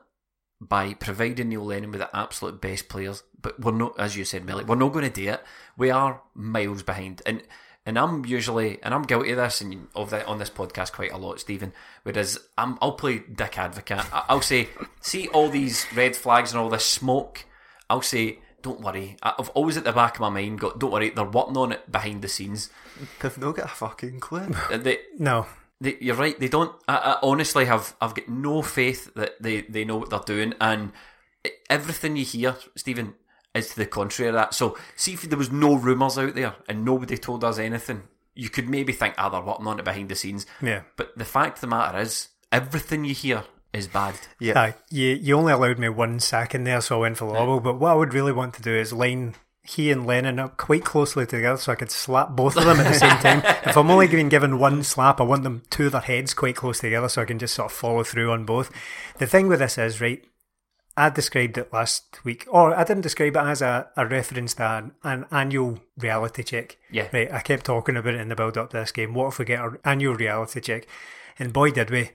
by providing Neil Lennon with the absolute best players. But we're not, as you said, Millie, we're not going to do it. We are miles behind. And and I'm usually, and I'm guilty of this, and of that on this podcast quite a lot, Stephen. Whereas I'm, I'll play dick advocate. I- I'll say, see all these red flags and all this smoke. I'll say, don't worry. I- I've always at the back of my mind got, don't worry. They're working on it behind the scenes. They've not got a fucking clue. They, No. They, you're right. They don't. I, I honestly have. I've got no faith that they, they know what they're doing, and everything you hear, Stephen, is to the contrary of that. So, see if there was no rumours out there and nobody told us anything, you could maybe think, ah, they're working on it behind the scenes. Yeah. But the fact of the matter is, everything you hear is bad. Yeah. Uh, you, you only allowed me one second there, so I went for Lawwell. But what I would really want to do is line he and Lennon up quite closely together so I could slap both of them at the same time. [LAUGHS] If I'm only being given one slap, I want them two of their heads quite close together so I can just sort of follow through on both. The thing with this is, right, I described it last week, or I didn't describe it as a, a reference to an, an annual reality check. Yeah. Right, I kept talking about it in the build up to this game. What if we get our annual reality check? And boy, did we.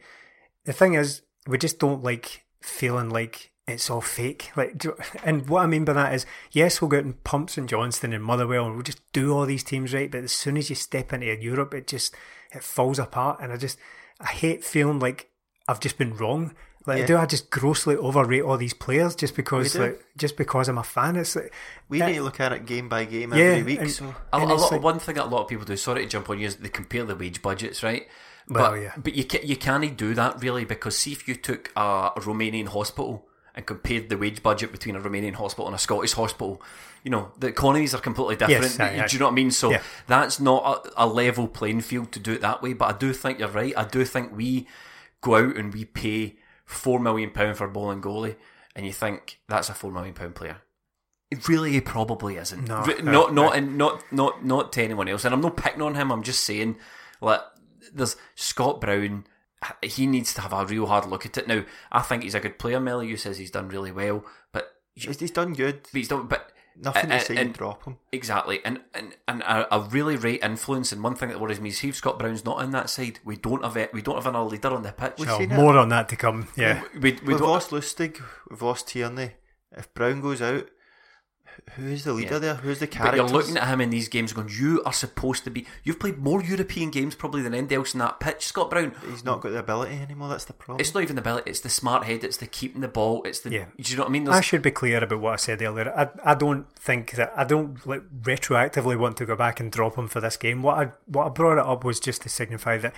The thing is, we just don't like feeling like it's all fake. Like, do- and what I mean by that is, yes, we'll go out and pump St Johnston and Motherwell, and we'll just do all these teams right. But as soon as you step into Europe, it just it falls apart, and I just I hate feeling like I've just been wrong. Like, Yeah. do I just grossly overrate all these players just because, like, just because I'm a fan? It's like, We uh, need to look at it game by game Yeah, every week. and- so A, a lot, like- one thing that a lot of people do, sorry to jump on you, is they compare the wage budgets, right? Well, but, yeah. But you, ca- you can't do that really because see if you took a, a Romanian hospital and compared the wage budget between a Romanian hospital and a Scottish hospital, you know, the economies are completely different. Yes, aye, aye. Do you know what I mean? So Yeah. that's not a, a level playing field to do it that way. But I do think you're right. I do think we go out and we pay £4 million for a Bolingoli and you think that's a £4 million player. It really probably isn't. No, no, not not and not not not to anyone else. And I'm not picking on him. I'm just saying, like, there's Scott Brown. He needs to have a real hard look at it. Now, I think he's a good player. Melly, you says he's done really well, but he's, he's done good. but he's done. But Nothing uh, to say and- you drop him. Exactly, and and, and a, a really great influence. And one thing that worries me is if Scott Brown's not in that side, we don't have it. We don't have another leader on the pitch. We've no, seen it. more on that to come. Yeah. We, we We've don't. lost Lustig, we've lost Tierney. If Brown goes out, who is the leader Yeah. there? Who's the But character? you're looking at him in these games, going, "You are supposed to be. You've played more European games probably than anybody else in that pitch, Scott Brown. He's not got the ability anymore. That's the problem. It's not even the ability; it's the smart head, it's the keeping the ball, it's the. Yeah. Do you know what I mean? I should be clear about what I said earlier. I, I don't think that I don't like retroactively want to go back and drop him for this game. What I what I brought it up was just to signify that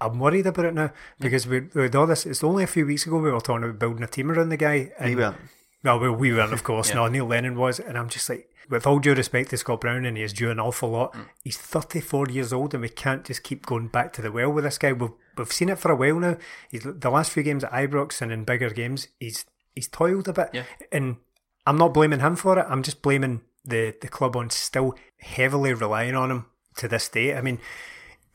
I'm worried about it now mm. because we, with all this, it's only a few weeks ago we were talking about building a team around the guy. we And, weren't. No, well, we weren't, of [LAUGHS] course. Yeah. No, Neil Lennon was, and I'm just like, with all due respect to Scott Brown, and he is due an awful lot. Mm. He's 34 years old, and we can't just keep going back to the well with this guy. We've we've seen it for a while now. He's the last few games at Ibrox and in bigger games, he's he's toiled a bit, Yeah. and I'm not blaming him for it. I'm just blaming the the club on still heavily relying on him to this day. I mean.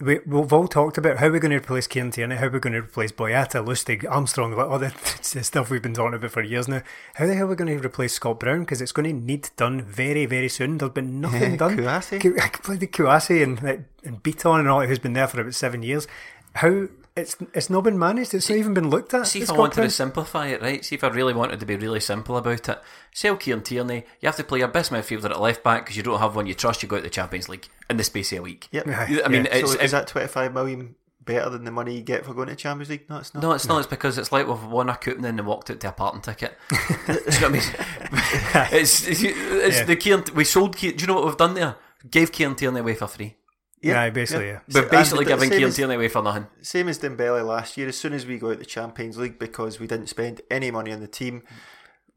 We, we've all talked about how we're going to replace Kieran Tierney, how we're going to replace Boyata, Lustig, Armstrong, like all the, the [LAUGHS] stuff we've been talking about for years now. How the hell are we going to replace Scott Brown? Because it's going to need done very, very soon. There's been [LAUGHS] nothing done. Kouassi? [LAUGHS] I played the Kouassi and, and Beaton and all who's been there for about seven years. How it's it's not been managed. It's not even been looked at. See if I wanted Brown. to simplify it, right? See if I really wanted to be really simple about it. Sell Kieran Tierney. You have to play your best midfielder at left back because you don't have one you trust. You go out the Champions League in the space of a week. Yep. I mean, Yeah. it's, so if- is that 25 million better than the money you get for going to Champions League? No, it's not. No, it's not. It's because it's like we've won a coupe and then walked out to a parting ticket. [LAUGHS] do you know what I mean? [LAUGHS] it's it's, it's Yeah. the Kieran. We sold. Kieran, do you know what we've done there? Gave Kieran Tierney away for free. Yeah, basically, yeah. We're So- basically and the giving same Kieran as- Tierney away for nothing. Same as Dembele last year. As soon as we go out the Champions League because we didn't spend any money on the team,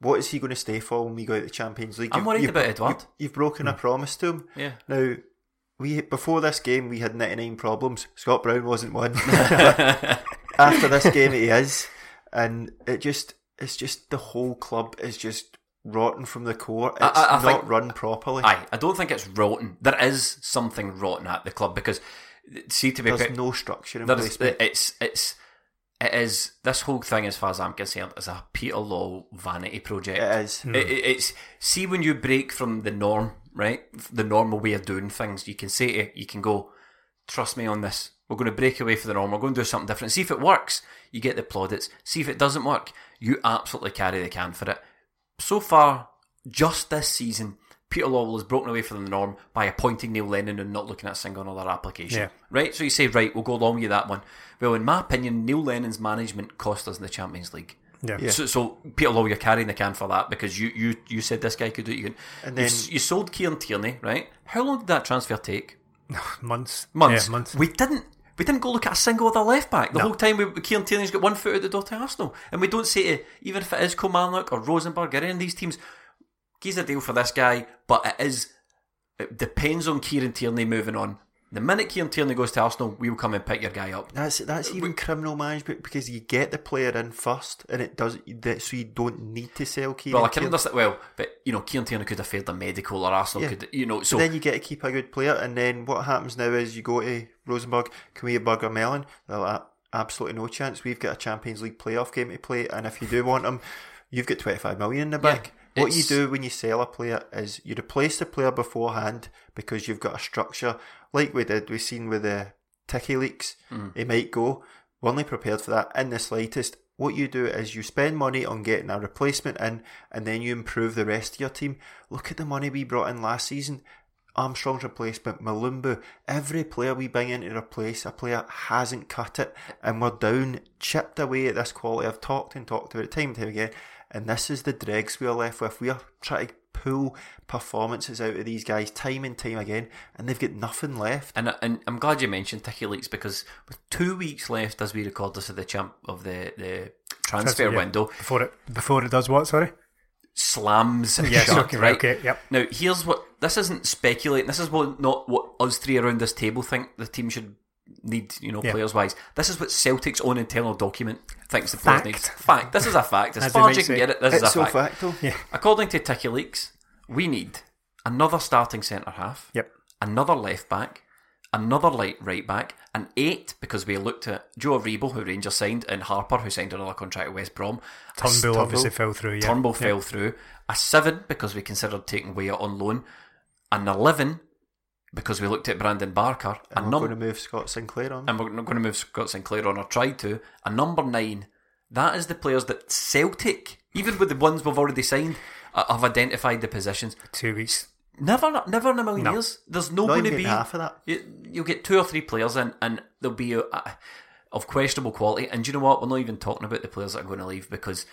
what is he going to stay for when we go out the Champions League? I'm worried about Edouard. You've, you've broken a hmm. promise to him. Yeah. Now, we before this game we had 99 problems. Scott Brown wasn't one. [LAUGHS] After this game, he is, and it just it's just the whole club is just rotten from the core. It's I- I- I not think- run properly. Aye, I don't think it's rotten. There is something rotten at the club because, see, to be There's quite- no structure in place. it's it's it is this whole thing as far as I'm concerned is a Peter Law vanity project. It is. It, it- it's see when you break from the norm, right? The normal way of doing things. You can say to you can go, trust me on this. We're going to break away from the norm. We're going to do something different. See if it works. You get the plaudits. See if it doesn't work. You absolutely carry the can for it. So far, just this season, Peter Lawwell has broken away from the norm by appointing Neil Lennon and not looking at a single other application. Yeah. Right? So you say, right, we'll go along with that one. Well, in my opinion, Neil Lennon's management cost us in the Champions League. Yeah. Yeah. So, so Peter Law, you're carrying the can for that because you you, you said this guy could do it. You, can, And you then- s- you sold Kieran Tierney, right? How long did that transfer take? [SIGHS] months. Months. Yeah, months. We didn't. We didn't go look at a single other left back. The No. whole time we, Kieran Tierney's got one foot out the door to Arsenal. And we don't say to, even if it is Kilmarnock or Rosenborg or any of these teams, give a deal for this guy, but it is, it depends on Kieran Tierney moving on. The minute Kieran Tierney goes to Arsenal, we will come and pick your guy up. That's that's uh, even criminal management because you get the player in first, and it does that, so you don't need to sell Kieran. Well, I can understand. Well, but you know, Kieran Tierney could have failed a medical, or Arsenal Yeah. could, you know. So But then you get to keep a good player, and then what happens now is you go to Rosenborg, can we have Birger Meling? They're like, absolutely no chance. We've got a Champions League playoff game to play, and if you do want him, you've got 25 million in the Yeah, bank. what you do when you sell a player is you replace the player beforehand because you've got a structure, like we did, we've seen with the Ticky leaks. Mm. Might go. We're only prepared for that in the slightest. What you do is you spend money on getting a replacement in, and then you improve the rest of your team. Look at the money we brought in last season. Armstrong's replacement, Mulumbu, every player we bring in to replace a player hasn't cut it, and we're down, chipped away at this quality. I've talked and talked about it time and time again, and this is the dregs we are left with. We are trying to pull performances out of these guys time and time again, and they've got nothing left. And, and I'm glad you mentioned Ticky Leaks because with two weeks left as we record this of the champ of the, the transfer Yeah. window, before it before it does what? Sorry. slams Yes, shut, okay, right? okay, yep. Now here's what this isn't speculating. This is what not what us three around this table think the team should need. You know, Yeah. players wise. This is what Celtic's own internal document thinks the players Fact. need. Fact. This is a fact. As As far as you can get it, this it's is a so fact. facto. Yeah. According to Ticky Leaks, we need another starting centre half Yep. another left back, another light right back, an eight because we looked at Joe Aribo, who Rangers signed, and Harper, who signed another contract at West Brom. A s- Turnbull obviously fell through. Yeah. Turnbull Yeah. fell through. A seven because we considered taking Weah on loan. An eleven because we looked at Brandon Barker. A And we're num- going to move Scott Sinclair on. and we're not going to move Scott Sinclair on or try to. A number nine. That is the players that Celtic, even with the ones we've already signed, uh, have identified the positions. Two weeks. Never, never in a million No. years. There's no Not going to be half of that. You, you'll get two or three players in, and they'll be uh, of questionable quality. And do you know what? We're not even talking about the players that are going to leave because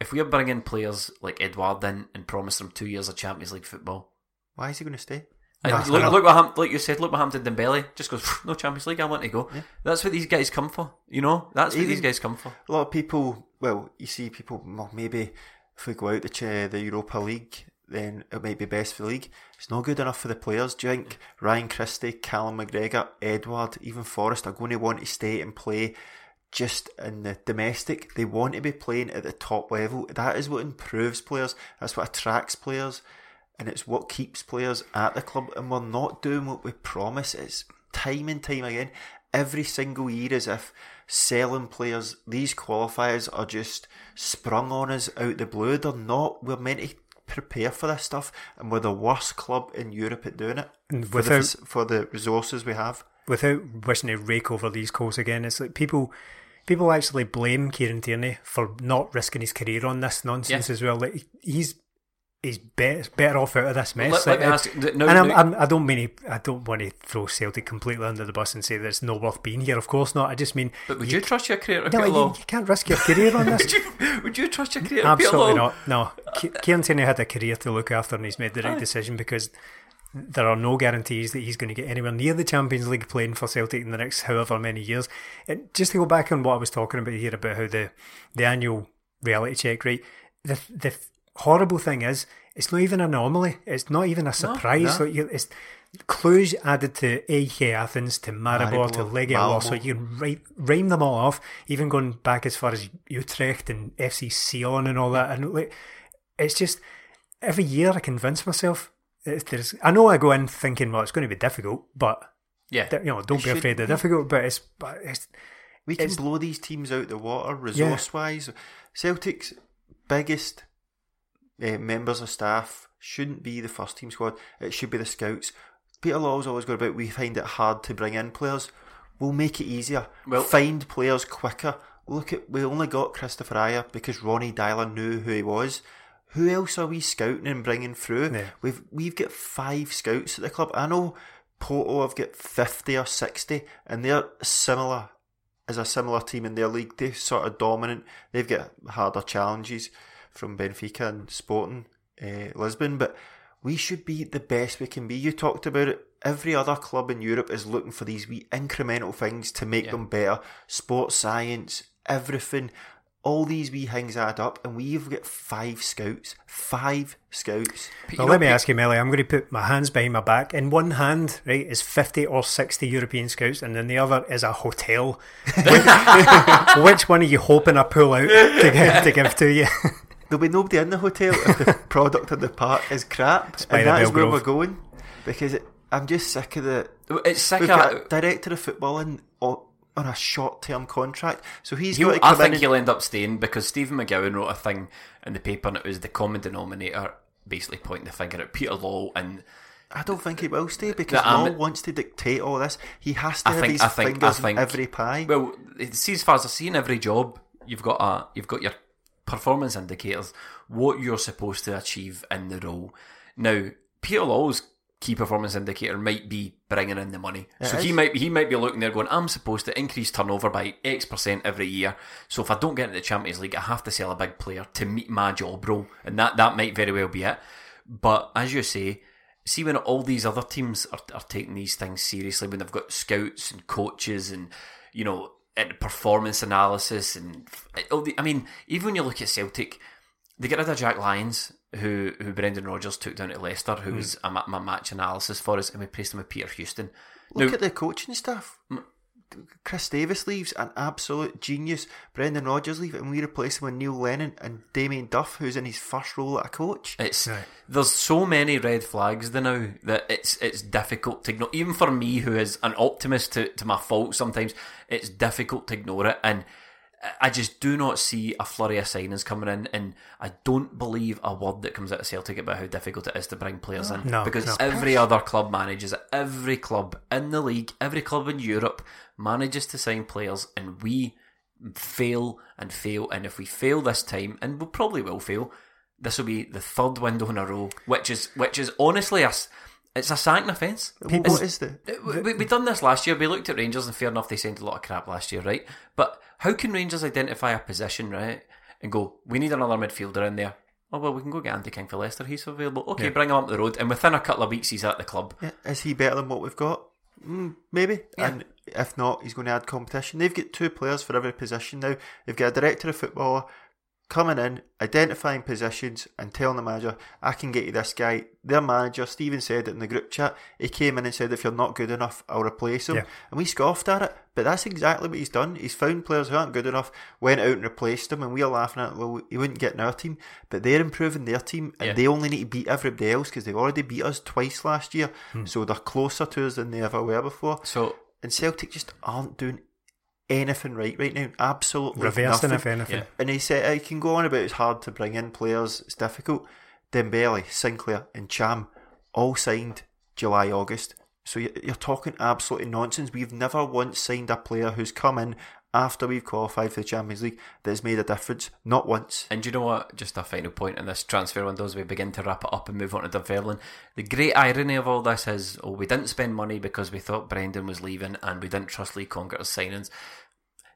if we are bringing players like Edouard in and promise them two years of Champions League football, Why is he going to stay? No, look, no. look what happened. Like you said, look what happened to Dembele. Just goes no Champions League. I want to go. That's what these guys come for. You know, that's what Even- these guys come for. A lot of people, well, you see people, well, maybe if we go out to ch- the Europa League, then it might be best for the league. It's not good enough for the players. Do you think Ryan Christie, Callum McGregor, Edouard, even Forrest are going to want to stay and play just in the domestic? They want to be playing at the top level. That is what improves players. That's what attracts players. And it's what keeps players at the club. And we're not doing what we promise. It's time and time again. Every single year, as if selling players, these qualifiers are just sprung on us out of the blue. They're not. We're meant to prepare for this stuff. And we're the worst club in Europe at doing it. And For the, without- for the resources we have. without wishing to rake over these calls again, it's like people people actually blame Kieran Tierney for not risking his career on this nonsense Yeah. as well. Like he's he's better, better off out of this mess. Let- let Like, me ask you, no- and I'm, no- I'm, I don't mean to, I don't want to throw Celtic completely under the bus and say that it's not worth being here. Of course not. I just mean, But would you, trust your career no, you, you can't risk your career on [LAUGHS] this. Would you, would you trust your career Absolutely not. No, Ki- Kieran Tierney had a career to look after, and he's made the right decision because there are no guarantees that he's going to get anywhere near the Champions League playing for Celtic in the next however many years. And just to go back on what I was talking about here about how the the annual reality check, right? The the horrible thing is, it's not even an anomaly. It's not even a surprise. no. Like, you- it's clues added to AEK Athens, to Maribor, to Legia. Warsaw. You can rhyme them all off, even going back as far as Utrecht and FC Sion and all that. And like, it's just every year I convince myself. It's, there's, I know I go in thinking, well, it's going to be difficult, but Yeah. you know, don't be afraid of be. difficult. But it's, but it's We can It's- blow these teams out the water resource wise. Celtic's biggest uh, members of staff shouldn't be the first team squad. It should be the scouts. Peter Law's always got about we find it hard to bring in players. We'll make it easier. Well- find players quicker. Look at we only got Kristoffer Ajer because Ronny Deila knew who he was. Who else are we scouting and bringing through? Yeah. We've we've got five scouts at the club. I know Porto have got fifty or sixty, and they're similar as a similar team in their league. They're sort of dominant. They've got harder challenges from Benfica and Sporting uh, Lisbon, but we should be the best we can be. You talked about it. Every other club in Europe is looking for these wee incremental things to make Yeah. them better. Sports science, everything. all these wee things add up, and we've got five scouts. Five scouts. Well, let me ask you, Melly. I'm going to put my hands behind my back. In one hand, right, is 50 or 60 European scouts, and in the other is a hotel. [LAUGHS] which, [LAUGHS] which one are you hoping I pull out to, give, to give to you? [LAUGHS] There'll be nobody in the hotel if the [LAUGHS] product in the park is crap, by and the that is where Belgrove. we're going. Because it, I'm just sick of the. It's sick We've of got a director of football in, on on a short term contract, so he's He'll- got to I come think in. and- he'll end up staying because Stephen McGowan wrote a thing in the paper and it was the common denominator basically pointing the finger at Peter Law and I don't think he will stay because The am- Law wants to dictate all this. He has to I have think his I think fingers I think in every pie. Well, it- see, as far as I see in every job, you've got a you've got your performance indicators, what you're supposed to achieve in the role. Now, Peter Law's key performance indicator might be bringing in the money, so he might he might be looking there going, I'm supposed to increase turnover by X percent every year. So if I don't get into the Champions League, I have to sell a big player to meet my job role, and that that might very well be it. But as you say, see when all these other teams are, are taking these things seriously, when they've got scouts and coaches and you know and performance analysis and the, I mean, even when you look at Celtic, they get rid of Jack Lyons, who who Brendan Rodgers took down to Leicester, who hmm. was a, my match analysis for us, and we placed him with Peter Houston. Look now, at the coaching staff. Chris Davies leaves, an absolute genius. Brendan Rodgers leaves, and we replace him with Neil Lennon and Damien Duff, who's in his first role at a coach. It's there's so many red flags there now that it's it's difficult to ignore. Even for me, who is an optimist to, to my fault, sometimes it's difficult to ignore it. And I just do not see a flurry of signings coming in, and I don't believe a word that comes out of Celtic about how difficult it is to bring players in. No, because no. every other club manages it. Every club in the league, every club in Europe manages to sign players, and we fail and fail. And if we fail this time, and we probably will fail, this will be the third window in a row, which is which is honestly a s- it's a sacking offence. What is the? we, we, done this last year. We looked at Rangers, and fair enough, they sent a lot of crap last year, right? But how can Rangers identify a position, right, and go, we need another midfielder in there? Oh well, we can go get Andy King for Leicester. He's available. Okay, bring him up the road, and within a couple of weeks, he's at the club. Yeah, is he better than what we've got? Mm, maybe. And if not, he's going to add competition. They've got two players for every position now. They've got a director of football coming in, identifying positions, and telling the manager, I can get you this guy. Their manager, Stephen, said it in the group chat. He came in and said, If you're not good enough, I'll replace him. Yeah. And we scoffed at it. But that's exactly what he's done. He's found players who aren't good enough, went out and replaced them, and we are laughing at, it. well, he wouldn't get in our team. But they're improving their team, and Yeah. they only need to beat everybody else because they've already beat us twice last year. Hmm. So they're closer to us than they ever were before. So And Celtic just aren't doing anything right right now. Absolutely Reversing, nothing. if anything. Yeah. And he said I can go on about it's hard to bring in players, it's difficult. Dembele, Sinclair, and Ntcham all signed July, August. So you- you're talking absolutely nonsense. We've never once signed a player who's come in after we've qualified for the Champions League that has made a difference. Not once. And you know what? Just a final point in this transfer window as we begin to wrap it up and move on to Dunfermline. The great irony of all this is, oh, we didn't spend money because we thought Brendan was leaving and we didn't trust Lee Congerton's signings.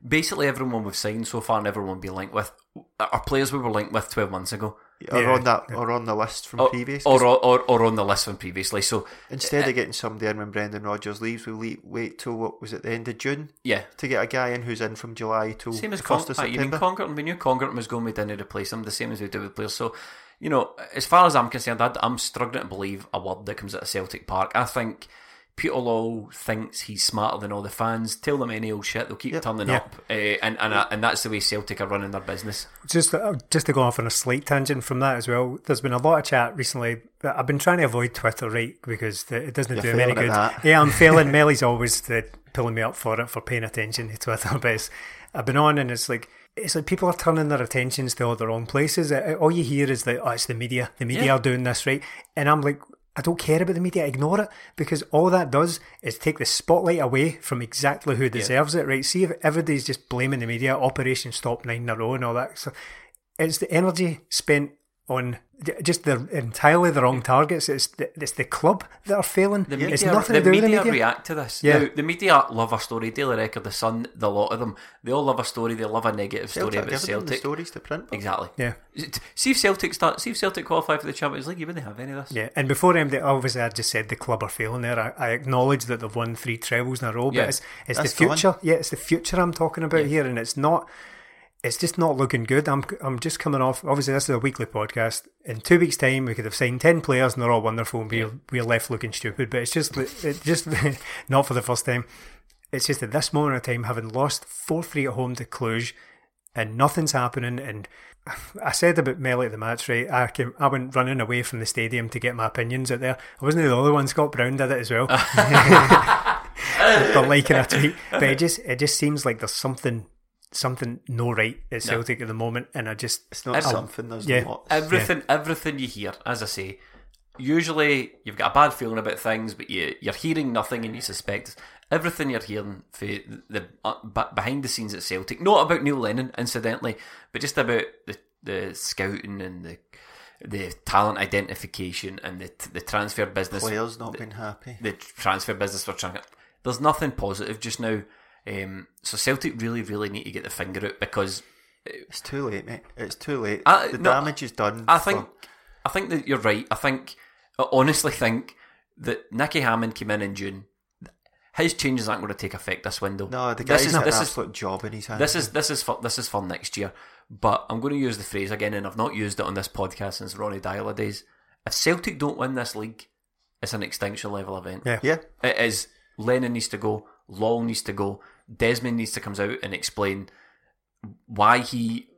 Basically, everyone we've signed so far and everyone we've been linked with are players we were linked with 12 months ago. Or Yeah, on that, or on the list from Or, previous. or, or, or on the list from previously. So, Instead eh, of getting somebody in when Brendan Rodgers leaves, we le- wait till what was it the end of June yeah. to get a guy in who's in from July till Same as the first of you mean September. Congerton? We knew Congerton was going, we didn't replace him, the same as we do with players. So, you know, as far as I'm concerned, I, I'm struggling to believe a word that comes out of Celtic Park. I think Peter Law thinks he's smarter than all the fans. Tell them any old shit, they'll keep Yep. turning Yeah. up. Uh, and, and, uh, and that's the way Celtic are running their business. Just uh, just to go off on a slight tangent from that as well, there's been a lot of chat recently. I've been trying to avoid Twitter, right, because the, it doesn't You're do me any good. that. Yeah, I'm failing. [LAUGHS] Melly's always uh, pulling me up for it for paying attention to Twitter, [LAUGHS] but it's, I've been on and it's like it's like people are turning their attentions to all the wrong places. Uh, All you hear is that oh, it's the media. The media Yeah. are doing this, right? And I'm like. I don't care about the media, ignore it because all that does is take the spotlight away from exactly who deserves it, right? See if everybody's just blaming the media, Operation Stop Nine in a row and all that. So it's the energy spent on just the entirely the wrong targets. It's the, it's the club that are failing. The media, it's nothing the to do with the media media. react to this. Yeah. Now, the media love a story. Daily Record, The Sun, the lot of them. They all love a story. They love a negative story about giving them the Celtic. stories to print. Exactly. Yeah. See if Celtic start. See if Celtic qualify for the Champions League. You wouldn't have any of this. Yeah, and before MD, obviously I just said the club are failing there. I, I acknowledge that they've won three trebles in a row, Yeah, but it's, it's the that's the one. future. Yeah, it's the future I'm talking about here, and it's not. It's just not looking good. I'm I'm just coming off. Obviously, this is a weekly podcast. In two weeks' time, we could have signed ten players, and they're all wonderful, and we're we're left looking stupid. But it's just it just [LAUGHS] not for the first time. It's just at this moment of time, having lost four three at home to Cluj, and nothing's happening. And [SIGHS] I said about Melly at the match, right? I came, I went running away from the stadium to get my opinions out there. I wasn't the only one. Scott Brown did it as well. [LAUGHS] [LAUGHS] for liking a tweet, but it just it just seems like there's something something no right at Celtic at the moment, and I just It's not Every- something. There's yeah. lots. Everything, everything you hear, as I say, usually you've got a bad feeling about things, but you you're hearing nothing and you suspect everything you're hearing for the uh, behind the scenes at Celtic. Not about Neil Lennon, incidentally, but just about the the scouting and the the talent identification and the the transfer business. Players not been happy. the transfer business we're trying. There's nothing positive just now. Um, so Celtic really, really need to get the finger out because It's too late, mate. It's too late. I- the no, damage is done. I for- think I think that you're right. I think I honestly think that Nicky Hammond came in in June. His changes aren't going to take effect this window. no, the this guy's is got this an is absolute job in his hands. this is this is for this is for next year. But I'm going to use the phrase again, and I've not used it on this podcast since Ronny Deila days. If Celtic don't win this league, it's an extinction level event. Yeah. yeah. It is. Lennon needs to go. Long needs to go. Desmond needs to comes out and explain why he,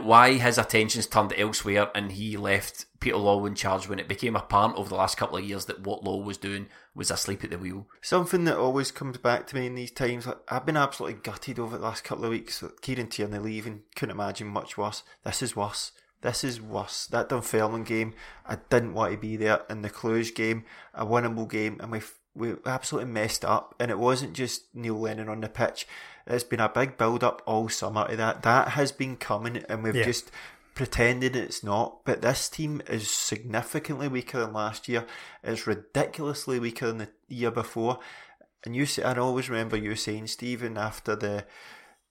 why his attentions turned elsewhere, and he left Peter Law in charge when it became apparent over the last couple of years that what Law was doing was asleep at the wheel. Something that always comes back to me in these times, like, I've been absolutely gutted over the last couple of weeks. Like, Kieran Tierney leaving, couldn't imagine much worse. This is worse. This is worse. That Dunfermline game, I didn't want to be there. In the Cluj game, a winnable game, and we we absolutely messed up. And it wasn't just Neil Lennon on the pitch. It's been a big build up all summer to that. That has been coming, and we've Yeah. just pretended it's not. But this team is significantly weaker than last year. It's ridiculously weaker than the year before. And you say, I always remember you saying, Stephen, after the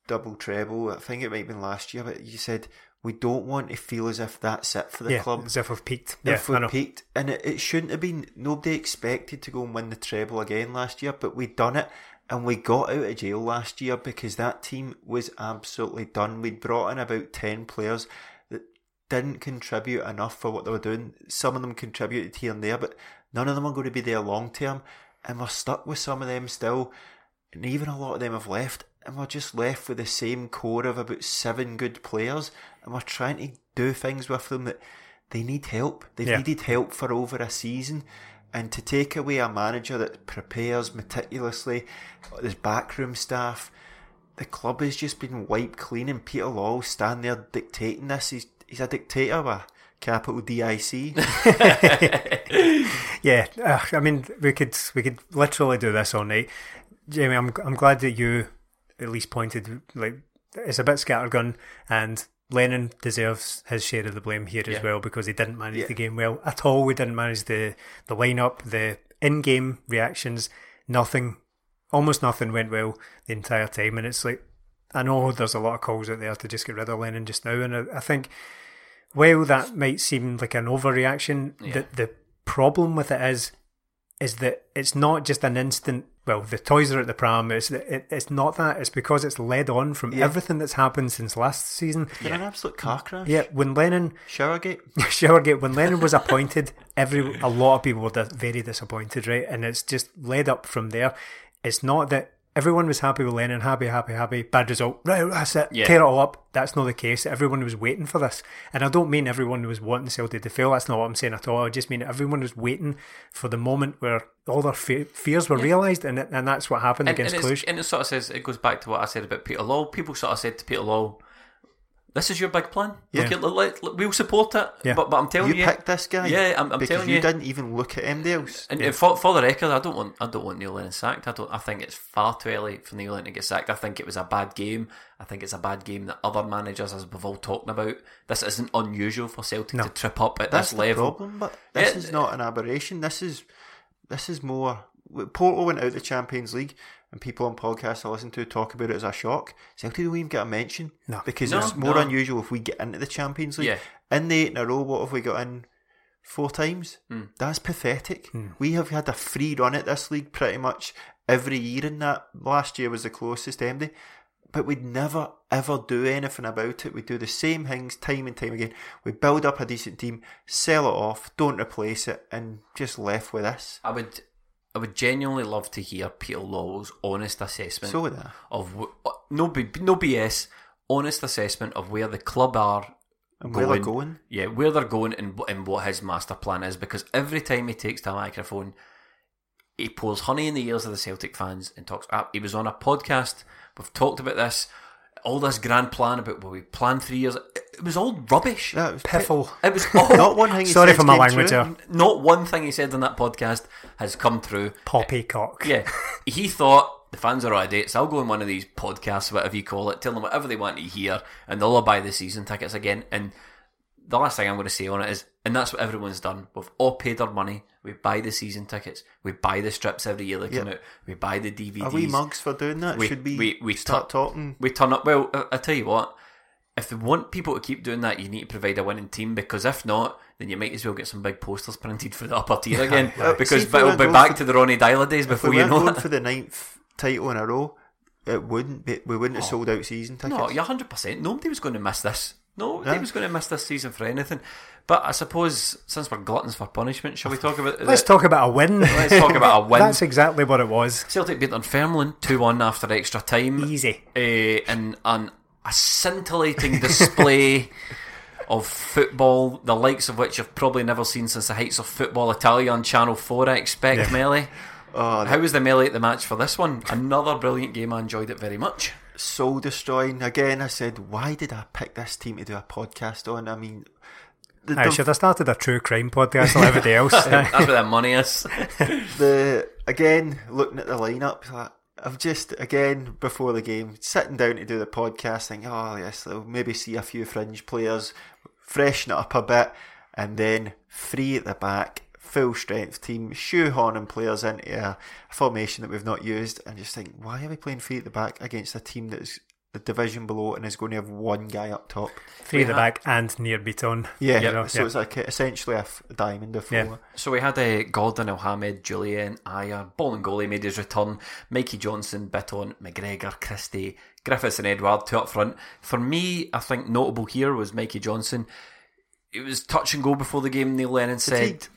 double treble, I think it might have been last year, but you said, we don't want to feel as if that's it for the yeah, club. as if we've peaked. Yeah, if I we know. peaked, and it, it shouldn't have been. Nobody expected to go and win the treble again last year, but we done it, and we got out of jail last year because that team was absolutely done. We'd brought in about ten players that didn't contribute enough for what they were doing. Some of them contributed here and there, but none of them are going to be there long term, and we're stuck with some of them still, and even a lot of them have left. And we're just left with the same core of about seven good players, and we're trying to do things with them that they need help. They've Yeah. needed help for over a season. And to take away a manager that prepares meticulously, there's backroom staff, the club has just been wiped clean, and Peter Law stand there dictating this. He's he's a dictator with a capital D I C. [LAUGHS] [LAUGHS] Yeah, ugh, I mean, we could we could literally do this all night. Jamie, I'm I'm glad that you at least pointed like it's a bit scattergun, and Lennon deserves his share of the blame here Yeah. as well because he didn't manage Yeah. the game well at all. We didn't manage the the lineup, the in-game reactions, nothing, almost nothing went well the entire time, and it's like I know there's a lot of calls out there to just get rid of Lennon just now, and I, I think while that might seem like an overreaction, the the problem with it is is that it's not just an instant. Well, the toys are at the pram. It's it, it's not that. It's because it's led on from Yeah. everything that's happened since last season. Been an absolute car crash. Yeah, when Lennon Showergate. [LAUGHS] Showergate, when Lennon was appointed, every a lot of people were very disappointed, right? And it's just led up from there. It's not that everyone was happy with Lennon, happy, happy, happy. Bad result, right? That's it. Yeah. Tear it all up. That's not the case. Everyone was waiting for this, and I don't mean everyone was wanting Celtic to fail. That's not what I'm saying at all. I just mean everyone was waiting for the moment where all their fe- fears were realised, and and that's what happened And, and, against it's, Cluj. and it sort of says it goes back to what I said about Peter Law. People sort of said to Peter Law, "This is your big plan. Look Yeah. at, let, let- we'll support it." Yeah. But but I'm telling You you, picked this guy. Yeah, I'm, I'm because telling you you. didn't even look at anybody else. And and for, for the record, I don't want I don't want Neil Lennon sacked. I don't. I think it's far too early for Neil Lennon to get sacked. I think it was a bad game. I think it's a bad game that other managers, as we've all talking about, this isn't unusual for Celtic to trip up at That's this level. problem, but this Yeah. is not an aberration. This is this is more. Porto went out of the Champions League, and people on podcasts I listen to talk about it as a shock. Celtic don't even get a mention No. because No, it's more no. unusual if we get into the Champions League. Yeah. In the eight in a row, what have we got in? Four times. Hmm. That's pathetic. We have had a free run at this league pretty much every year in that. Last year was the closest, MD. but we'd never ever do anything about it. We do the same things time and time again. We build up a decent team, sell it off, don't replace it, and just left with this. I would, I would genuinely love to hear Peter Lawwell's honest assessment So would I. of wh- no B, no BS, honest assessment of where the club are And where they're going. Yeah, where they're going and, and what his master plan is. Because every time he takes the microphone, he pours honey in the ears of the Celtic fans and talks. Uh, he was on a podcast. We've talked about this. All this grand plan about what we planned three years. It, it was all rubbish. That was Piffle. It was [LAUGHS] all Not one thing. he Sorry said for my language true. Not one thing he said on that podcast has come through. Poppycock. Yeah, he thought the fans are out of date, so I'll go on one of these podcasts, whatever you call it, tell them whatever they want to hear, and they'll all buy the season tickets again. And the last thing I'm going to say on it is, and that's what everyone's done. We've all paid our money. We buy the season tickets. We buy the strips every year they come Yep. out. We buy the DVDs. Are we mugs for doing that? We- Should we, we- we start tu- talking? We turn up. Well, I, I tell you what. If they want people to keep doing that, you need to provide a winning team because if not, then you might as well get some big posters printed for the upper tier again. Uh, because see it'll be back for- to the Ronny Deila days before we you know it. for the ninth title in a row, it wouldn't be. We wouldn't have sold out season tickets. No, you're hundred percent. Nobody was going to miss this. Nobody Yeah. was going to miss this season for anything. But I suppose since we're gluttons for punishment, shall we talk about? Let's the- talk about a win. [LAUGHS] Let's talk about a win. That's exactly what it was. Celtic beat Dunfermline two one after extra time. Easy. uh, and an a scintillating display [LAUGHS] of football, the likes of which you've probably never seen since the heights of football Italia on Channel Four. I expect, Yeah. Melly. Oh, How was the melee at the match for this one? Another brilliant game. I enjoyed it very much. Soul destroying. Again, I said, why did I pick this team to do a podcast on? I mean, the, I the- should have started a true crime podcast like everybody else. [LAUGHS] That's where the money is. [LAUGHS] the again looking at the lineup, like, I've just again before the game sitting down to do the podcast, thinking, oh yes, they'll maybe see a few fringe players, freshen it up a bit, and then three at the back, full strength team, shoehorning players into a formation that we've not used, and just think, why are we playing three at the back against a team that's the division below and is going to have one guy up top? Three at the back and Nir Bitton. Yeah, You know, so yeah. it's like essentially a f- diamond of four. Yeah. So we had uh, Gordon, Elhamed, Jullien, Ajer, Ball and Goalie made his return, Mikey Johnston, Bitton, McGregor, Christie, Griffiths and Edouard two up front. For me, I think notable here was Mikey Johnston. It was touch and go before the game, Neil Lennon said.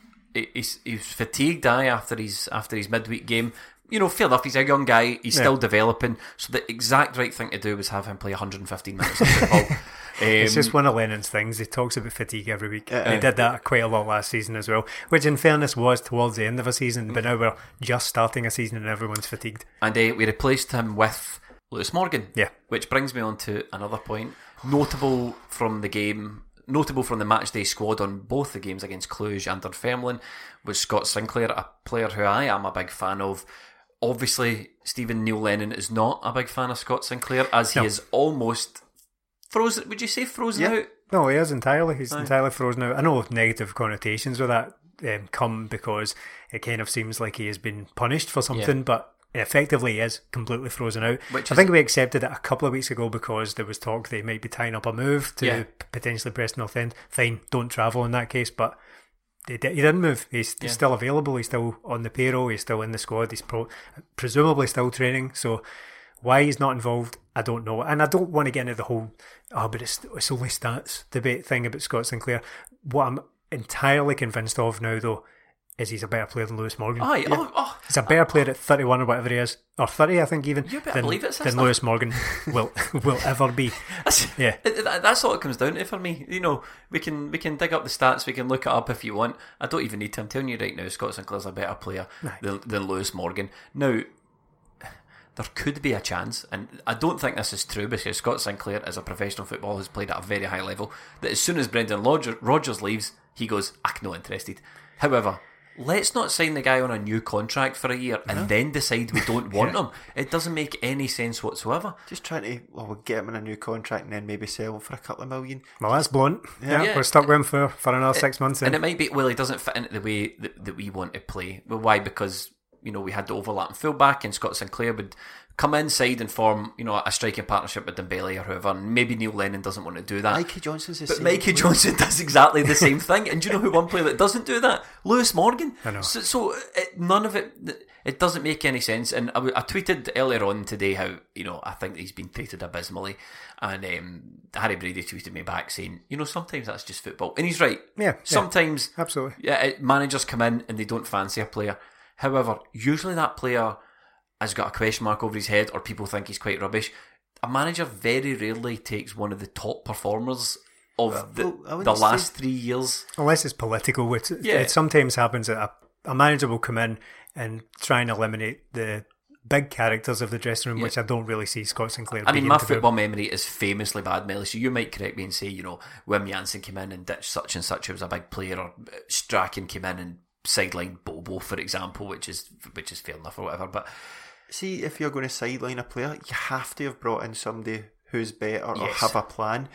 Fatigued. He, he's, fatigued, aye, after his, after his midweek game. You know, fair enough, he's a young guy, he's Yeah. still developing, so the exact right thing to do was have him play 115 minutes of football. [LAUGHS] It's Um, just one of Lennon's things. He talks about fatigue every week. Yeah. And he did that quite a lot last season as well, which in fairness was towards the end of a season, but now we're just starting a season and everyone's fatigued. And uh, we replaced him with Lewis Morgan. Yeah. Which brings me on to another point. Notable from the game, notable from the matchday squad on both the games against Cluj and Dunfermline was Scott Sinclair, a player who I am a big fan of. Obviously, Stephen Neil Lennon is not a big fan of Scott Sinclair, as he No. is almost frozen. Would you say frozen Yeah. out? No, he is entirely. He's entirely frozen out. I know negative connotations with that um, come because it kind of seems like he has been punished for something, but effectively is completely frozen out. Which I think we accepted it a couple of weeks ago because there was talk they might be tying up a move to Yeah. potentially Preston North End. Fine, don't travel in that case, but he, didn't move. He's, he's still available. He's still on the payroll. He's still in the squad. He's pro- presumably still training. So why he's not involved, I don't know. And I don't want to get into the whole, oh, but it's, it's only stats debate thing about Scott Sinclair. What I'm entirely convinced of now, though, is he's a better player than Lewis Morgan. Aye, oh, oh, He's a better player at 31 or whatever he is, or 30, I think, even, You than, believe it, than. Lewis Morgan [LAUGHS] will will ever be. That's, Yeah. it- it- that's all it comes down to for me. You know, we can we can dig up the stats, we can look it up if you want. I don't even need to. I'm telling you right now, Scott Sinclair's a better player than, than Lewis Morgan. Now, there could be a chance, and I don't think this is true because Scott Sinclair, as a professional footballer, has played at a very high level. That as soon as Brendan Rodgers, Rodgers leaves, he goes, ah, "I'm not interested." However. Let's not sign the guy on a new contract for a year and then decide we don't want him. It doesn't make any sense whatsoever. Just trying to, well, we'll get him in a new contract and then maybe sell him for a couple of million. Well, that's blunt. Yeah, Yeah. we're stuck with him for, for another six months. And Then. it might be, well, he doesn't fit into the way that, that we want to play. Well, why? Because you know we had the overlapping fullback, and Scott Sinclair would come inside and form you know a striking partnership with Dembele or whoever. And maybe Neil Lennon doesn't want to do that. Mikey Johnston's the But same. Mikey Johnston [LAUGHS] does exactly the same thing, and do you know who one player that doesn't do that? Lewis Morgan. I know. So, so it, none of it. It doesn't make any sense. And I tweeted earlier on today how you know I think he's been treated abysmally, and um, Harry Brady tweeted me back saying, you know, sometimes that's just football, and he's right. Yeah, yeah. Sometimes, Absolutely. yeah, it- managers come in and they don't fancy a player. However, usually that player has got a question mark over his head, or people think he's quite rubbish. A manager very rarely takes one of the top performers of the, well, I wouldn't the say- last three years. Unless it's political, which Yeah. it sometimes happens that a, a manager will come in and try and eliminate the big characters of the dressing room, Yeah. which I don't really see Scott Sinclair. I mean, my to do. football memory is famously bad, Melly. So you might correct me and say, you know, Wim Jansen came in and ditched such and such who was a big player, or Strachan came in and sidelined Bobo, for example, which is which is fair enough or whatever. But See, if you're going to sideline a player, you have to have brought in somebody who's better or have a plan.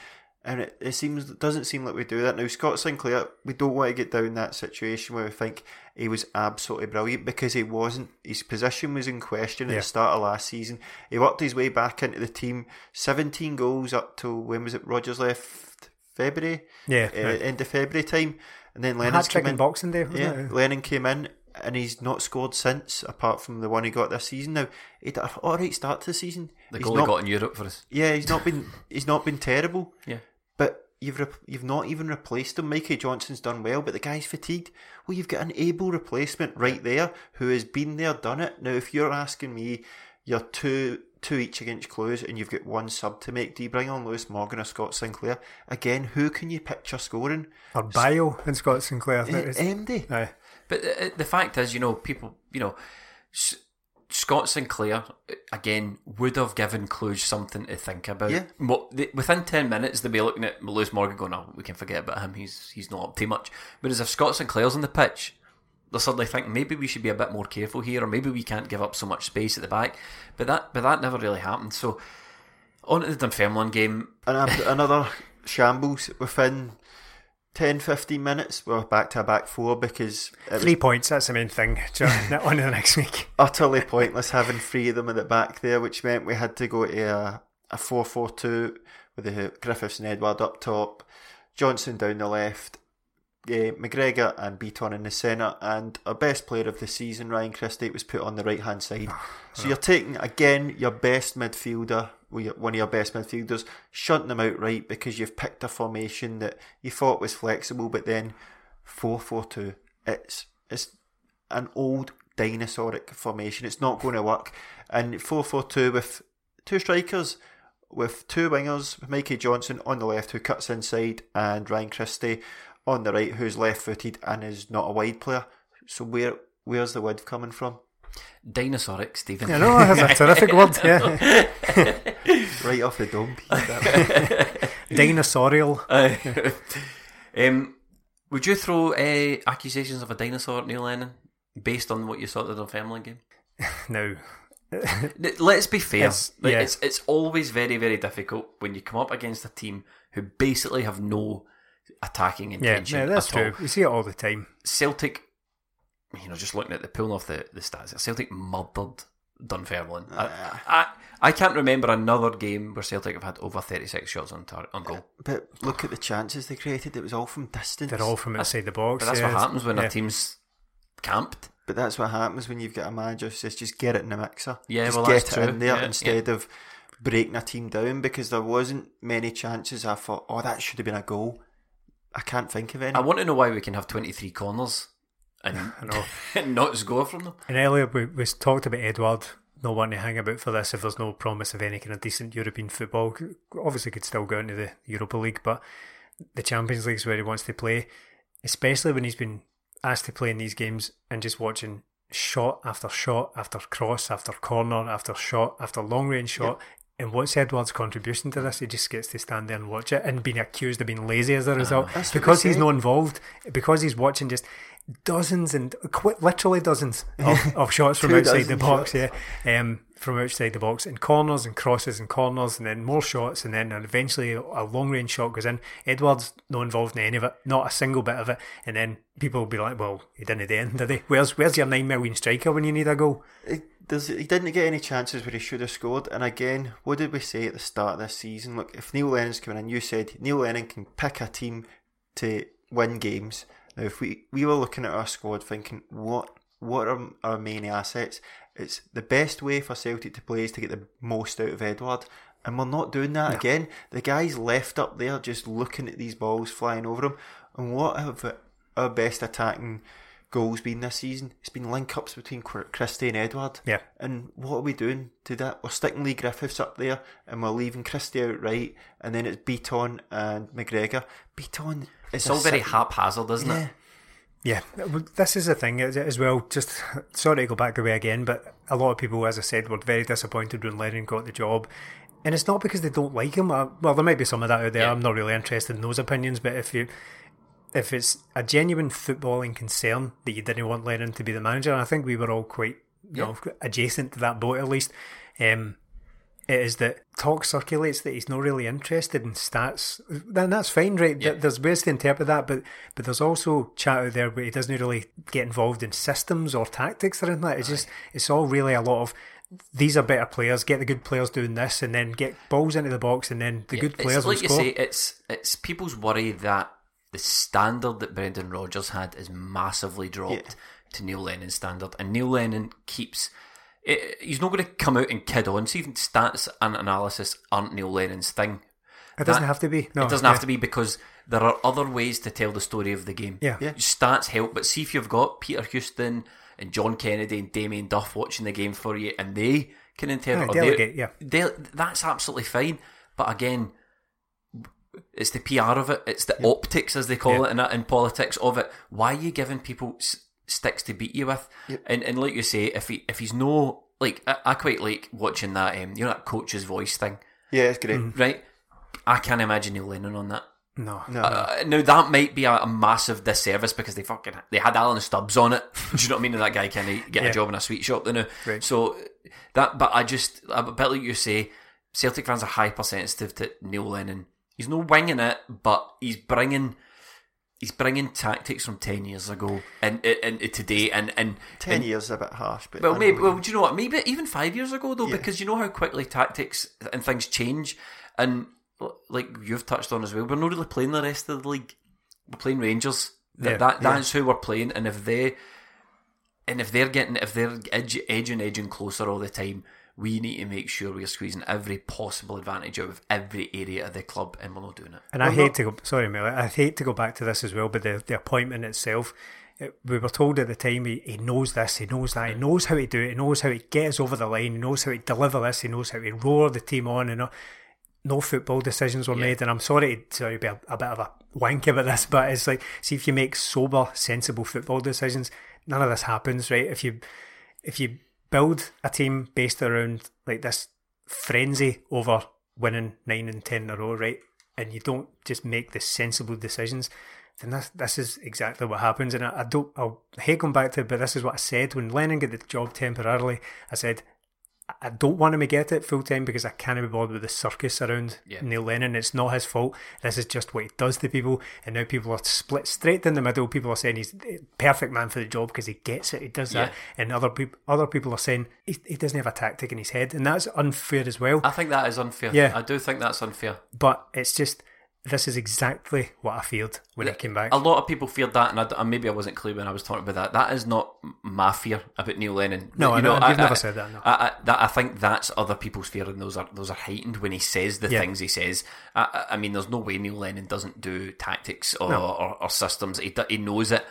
And it, it seems it doesn't seem like we do that now. Scott Sinclair, we don't want to get down that situation where we think he was absolutely brilliant because he wasn't. His position was in question at Yeah. the start of last season. He worked his way back into the team. Seventeen goals up to when was it? Rodgers left February, Yeah, uh, right. end of February time, and then hat Lennon's trick come on in. Boxing Day, wasn't Yeah, it? Lennon came in and he's not scored since, apart from the one he got this season. Now he had an all right start to the season. the he's goal not, he got in Europe for us. yeah, he's not been he's not been terrible. Yeah. But you've re- you've not even replaced him. Mikey Johnston's done well, but the guy's fatigued. Well, you've got an able replacement right there who has been there, done it. Now, if you're asking me, you're two two each against Cluj, and you've got one sub to make. Do you bring on Lewis Morgan or Scott Sinclair again? Who can you picture scoring? Or Bayo and Scott Sinclair. Eh, MD. Aye. But uh, the fact is, you know, people, you know, S- Scott Sinclair uh, again would have given Cluj something to think about. Yeah. What they, within ten minutes, they'd be looking at Lewis Morgan going, "Oh, we can forget about him. He's he's not up too much." Whereas if Scott Sinclair's on the pitch, they'll suddenly think maybe we should be a bit more careful here, or maybe we can't give up so much space at the back. But that but that never really happened. So on to the Dunfermline game. and another shambles within 10 15 minutes we're back to a back four because it was Three points, that's the main thing. [LAUGHS] John. On to the next week. [LAUGHS] utterly pointless having three of them at the back there which meant we had to go to a, a 4-4-2 with the Griffiths and Edouard up top Johnston down the left uh, McGregor and Bitton in the centre and our best player of the season Ryan Christie was put on the right hand side. [SIGHS] So you're taking again your best midfielder one of your best midfielders shunting them out right because you've picked a formation that you thought was flexible but then 4-4-2 it's it's an old dinosauric formation. It's not going to work. And 4-4-2 with two strikers with two wingers, with Mikey Johnston on the left who cuts inside and Ryan Christie on the right who's left footed and is not a wide player. So where where's the width coming from? Dinosauric, Stephen. I know, that's a [LAUGHS] terrific word. Yeah. [LAUGHS] Right off the dome. Pete, that one. [LAUGHS] Dinosaurial. um, would you throw uh, accusations of a dinosaur at Neil Lennon based on what you saw at the Dunfermline game? No. Let's be fair. It's- Like, yeah. it's it's always very very difficult when you come up against a team who basically have no attacking Yeah, intention yeah, that's at all. true. We see it all the time. Celtic, you know, just looking at the pulling off the, the stats, Celtic murdered Dunfermline. I, uh, I I can't remember another game where Celtic have had over thirty six shots on tar- on goal. but look at the chances they created. It was all from distance. They're all from outside the box. But that's yeah, what happens when yeah. a team's camped. But that's what happens when you've got a manager who says just get it in the mixer. Yeah, just well, get that's it true. in there Yeah, instead of breaking a team down because there wasn't many chances. I thought, oh, that should have been a goal. I can't think of any. I want to know why we can have twenty three corners and [LAUGHS] know. [LAUGHS] not score from them. And earlier we, we talked about Edouard not wanting to hang about for this if there's no promise of any kind of decent European football. Obviously, could still go into the Europa League, but the Champions League is where he wants to play, especially when he's been asked to play in these games and just watching shot after shot after cross after corner after shot after long range shot. And what's Edouard's contribution to this? He just gets to stand there and watch it and being accused of being lazy as a result That's because he's not involved, because he's watching just dozens and quite literally dozens of, [LAUGHS] of shots from outside the box. Yeah, um, from outside the box and corners and crosses and corners and then more shots and then eventually a long range shot goes in. Edouard's not involved in any of it, not a single bit of it. And then people will be like, "Well, he didn't anything, did he? Where's where's your nine million striker when you need a goal?" It, there's, he didn't get any chances where he should have scored. And again, what did we say at the start of this season? Look, if Neil Lennon's coming in, you said Neil Lennon can pick a team to win games. Now, if we, we were looking at our squad thinking, what what are our main assets? It's the best way for Celtic to play is to get the most out of Edouard. And we're not doing that No. again. The guy's left up there just looking at these balls flying over him. And what have our best attacking goals been this season? It's been link ups between Chr- Christie and Edouard. Yeah. And what are we doing to that? We're sticking Leigh Griffiths up there and we're leaving Christie out right. And then it's Bitton and McGregor. Bitton is It's all very haphazard, isn't Yeah. it? Yeah, this is the thing as well. Just sorry to go back the way again, but a lot of people, as I said, were very disappointed when Lennon got the job. And it's not because they don't like him. Uh, Well, there might be some of that out there. Yeah. I'm not really interested in those opinions. But if you, if it's a genuine footballing concern that you didn't want Lennon to be the manager, and I think we were all quite, you know, adjacent to that boat at least. Um, it is that talk circulates that he's not really interested in stats. Then that's fine, right? Yeah. There's ways to interpret that, but but there's also chat out there where he doesn't really get involved in systems or tactics or anything like that. It's just it's all really a lot of these are better players. Get the good players doing this, and then get balls into the box, and then the good it's players will like you score. say, it's it's people's worry that the standard that Brendan Rodgers had is massively dropped Yeah. to Neil Lennon's standard, and Neil Lennon keeps. It, he's not going to come out and kid on. So even stats and analysis aren't Neil Lennon's thing. it doesn't that- have to be. No, it doesn't yeah. have to be because there are other ways to tell the story of the game. Yeah. Yeah. Stats help, but see if you've got Peter Houston and John Kennedy and Damien Duff watching the game for you and they can interpret. Yeah, delegate, yeah. they- that's absolutely fine. But again, it's the PR of it, it's the optics, as they call it in, in politics, of it. Why are you giving people s- sticks to beat you with? And, and like you say, if he if he's no. Like, I, I quite like watching that, um, you know, that coach's voice thing, Yeah, it's great. right? I can't imagine Neil Lennon on that. No, No, Uh, now that might be a, a massive disservice because they fucking they had Alan Stubbs on it. [LAUGHS] Do you know what I mean? And that guy can get Yeah. a job in a sweet shop, you know. Right. So that, but I just a bit like you say, Celtic fans are hypersensitive to Neil Lennon. He's no winging it, but he's bringing he's bringing tactics from ten years ago and and, and today and and ten and, years is a bit harsh, but well, maybe. Well, do you know what? Maybe even five years ago, though, Yeah. because you know how quickly tactics and things change, and like you've touched on as well, we're not really playing the rest of the league. We're playing Rangers. That, Yeah. that that's who we're playing, and if they and if they're getting if they're edge, edging edging closer all the time, we need to make sure we're squeezing every possible advantage out of every area of the club, and we're not doing it. And I hate not- to go. Sorry, Mel. I hate to go back to this as well. But the the appointment itself, it, we were told at the time he, he knows this, he knows that, he knows how to do it, he knows how to get us over the line, he knows how to deliver this, he knows how to roar the team on, and all. no football decisions were Yeah. made. And I'm sorry to sorry to be a, a bit of a wank about this, but it's like see if you make sober, sensible football decisions, none of this happens, right? If you if you build a team based around like this frenzy over winning nine and ten in a row, right? And you don't just make the sensible decisions, then this this is exactly what happens. And I, I don't I'll hate going back to it, but this is what I said when Lennon got the job temporarily. I said I don't want him to get it full time because I can't be bothered with the circus around Yeah. Neil Lennon. It's not his fault. This is just what he does to people. And now people are split straight in the middle. People are saying he's the perfect man for the job because he gets it. He does that. And other people, other people are saying he, he doesn't have a tactic in his head, and that's unfair as well. I think that is unfair. Yeah. I do think that's unfair. But it's just this is exactly what I feared when it came back. A lot of people feared that, and, I, and maybe I wasn't clear when I was talking about that. That is not my fear about Neil Lennon. No, I know, you've I, never said that, no. I, I, that, I think that's other people's fear, and those are those are heightened when he says the Yeah. things he says. I, mean, there's no way Neil Lennon doesn't do tactics or, or, or systems. He, he knows it.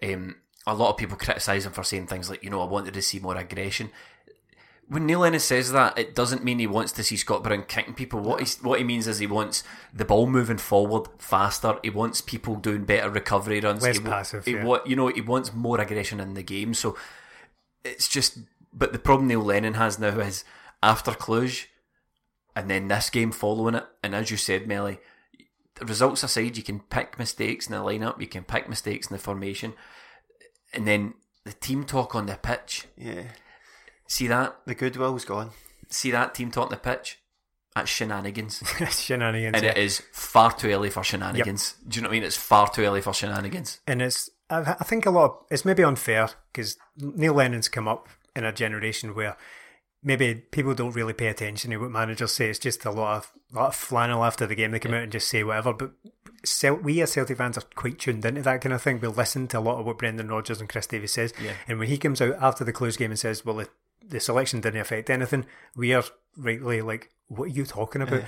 Um, a lot of people criticise him for saying things like, you know, I wanted to see more aggression when Neil Lennon says that, it doesn't mean he wants to see Scott Brown kicking people. What he what he means is he wants the ball moving forward faster. He wants people doing better recovery runs. Less he, passive, He yeah. wa- you know, he wants more aggression in the game. So it's just. But the problem Neil Lennon has now is after Cluj, and then this game following it, and as you said, Melly, the results aside, you can pick mistakes in the lineup, you can pick mistakes in the formation, and then the team talk on the pitch yeah. See that? The goodwill's gone. See that team talking the pitch? That's shenanigans. [LAUGHS] shenanigans. and yeah. it is far too early for shenanigans. Do you know what I mean? It's far too early for shenanigans. and it's I, I think a lot. Of, it's maybe unfair because Neil Lennon's come up in a generation where maybe people don't really pay attention to what managers say. It's just a lot of lot of flannel after the game. They come out and just say whatever. But Cel- we as Celtic fans are quite tuned into that kind of thing. We'll listen to a lot of what Brendan Rodgers and Chris Davies says. Yeah. And when he comes out after the close game and says, "Well, the, the selection didn't affect anything," we are rightly like, "What are you talking about?"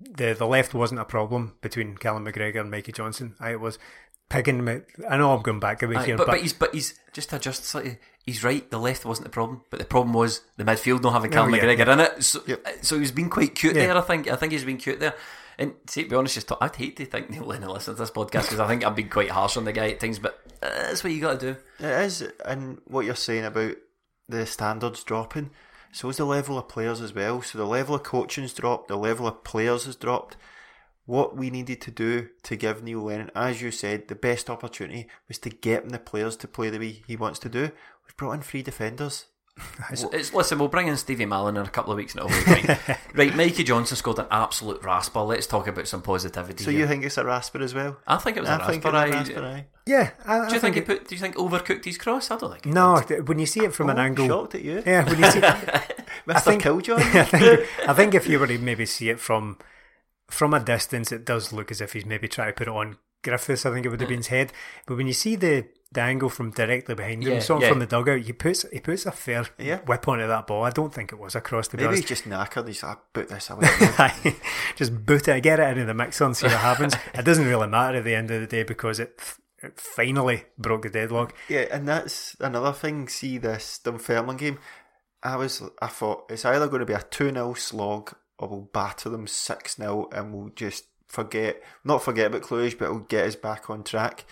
The the left wasn't a problem between Callum McGregor and Mikey Johnston. I was picking. My, I know I'm going back a bit Aye, here, but, but he's but he's just to adjust slightly. He's right. The left wasn't the problem, but the problem was the midfield not having Callum Oh, yeah, McGregor in it. So, Yep. so he's been quite cute Yeah. there. I think. I think he's been cute there. And see, to be honest, just I'd hate to think Neil Lennon listens to this podcast because I think I'm being quite harsh on the guy at things. But uh, that's what you got to do. It is, and what you're saying about the standards dropping, so is the level of players as well. So the level of coaching's dropped, the level of players has dropped. What we needed to do to give Neil Lennon, as you said, the best opportunity was to get him the players to play the way he wants to do. We've brought in three defenders. [LAUGHS] It's, it's, listen, we'll bring in Stevie Malin in a couple of weeks and it'll be fine. [LAUGHS] right, Mikey Johnston scored an absolute rasper. Let's talk about some positivity. So here. you think it's a rasper as well? I think it was a I think rasper. it's a aye. rasper, aye. yeah. I, Do you think he put? Do you think overcooked his cross? I don't think. No, did. th- when you see it from an Oh, angle, Shocked at you, yeah, when you see, [LAUGHS] Mr. think- Killjoy. I think, I think if you were to maybe see it from from a distance, it does look as if he's maybe trying to put it on Griffiths. I think it would have hmm. been his head, but when you see the the angle from directly behind him, Yeah, sort yeah. from the dugout, he puts he puts a fair Yeah. whip onto that ball. I don't think it was across the. be Maybe he's just knackered. He's like, ah, put this away. [LAUGHS] Just boot it, get it into the mixer and see what happens. [LAUGHS] it doesn't really matter at the end of the day because it, it finally broke the deadlock. Yeah, and that's another thing. See this Dunfermline game. I was, I thought it's either going to be a two 0 slog or we'll batter them six 0 and we'll just forget, not forget about Cluj, but it'll get us back on track.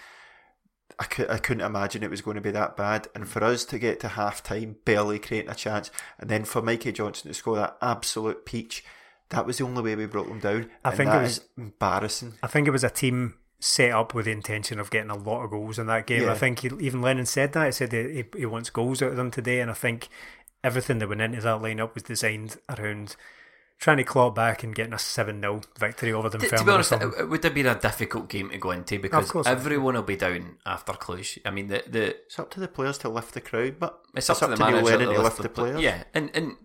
I, could, I couldn't imagine it was going to be that bad. And for us to get to half time, barely creating a chance, and then for Mikey Johnston to score that absolute peach, that was the only way we broke them down. I think it was- embarrassing. I think it was a team set up with the intention of getting a lot of goals in that game. Yeah. I think he, even Lennon said that. He said he, he wants goals out of them today, and I think everything that went into that lineup was designed around trying to claw back and getting a 7 0 victory over them. To, to be honest, it, it would have been a difficult game to go into because course. everyone will be down after Cluj. I mean, the the It's up to the players to lift the crowd, but it's up, to the manager to to lift lift the pla- players. Yeah, and and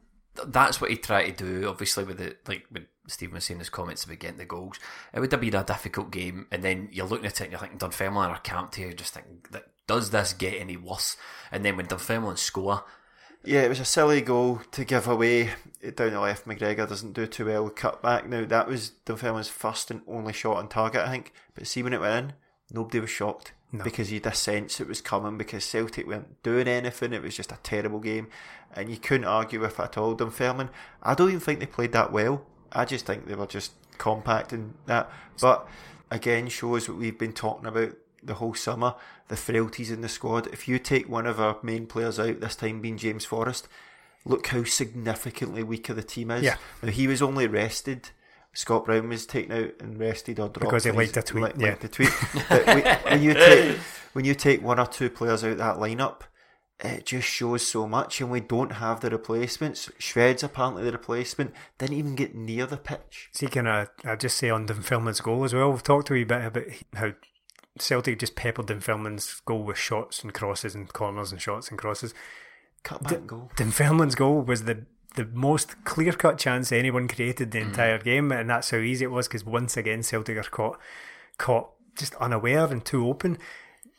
that's what he tried to do. Obviously, with the like with Stephen was saying his comments about getting the goals, it would have been a difficult game. And then you're looking at it and you're thinking Dunfermline are camped here. Just thinking that does this get any worse? And then when Dunfermline score, Yeah, it was a silly goal to give away down the left. McGregor doesn't do too well with cut back. Now that was Dunfermline's first and only shot on target, I think. But see when it went in, nobody was shocked because you had a sense it was coming because Celtic weren't doing anything. It was just a terrible game, and you couldn't argue with it at all. Dunfermline, I don't even think they played that well. I just think they were just compact and that. But again, shows what we've been talking about the whole summer, the frailties in the squad. If you take one of our main players out, this time being James Forrest, look how significantly weaker the team is. Yeah. Now he was only rested. Scott Brown was taken out and rested or dropped Because he liked a tweet, li- yeah. liked a tweet. [LAUGHS] but we- when you take when you take one or two players out that lineup, it just shows so much, and we don't have the replacements. Shved's apparently the replacement didn't even get near the pitch. See, can I, I just say on Dunfermline's goal as well? We've talked a wee bit about how Celtic just peppered Dunfermline's goal with shots and crosses and corners and shots and crosses. Cut back goal. Dunfermline's goal was the the most clear cut chance anyone created the hmm. entire game, and that's how easy it was because once again Celtic are caught caught just unaware and too open.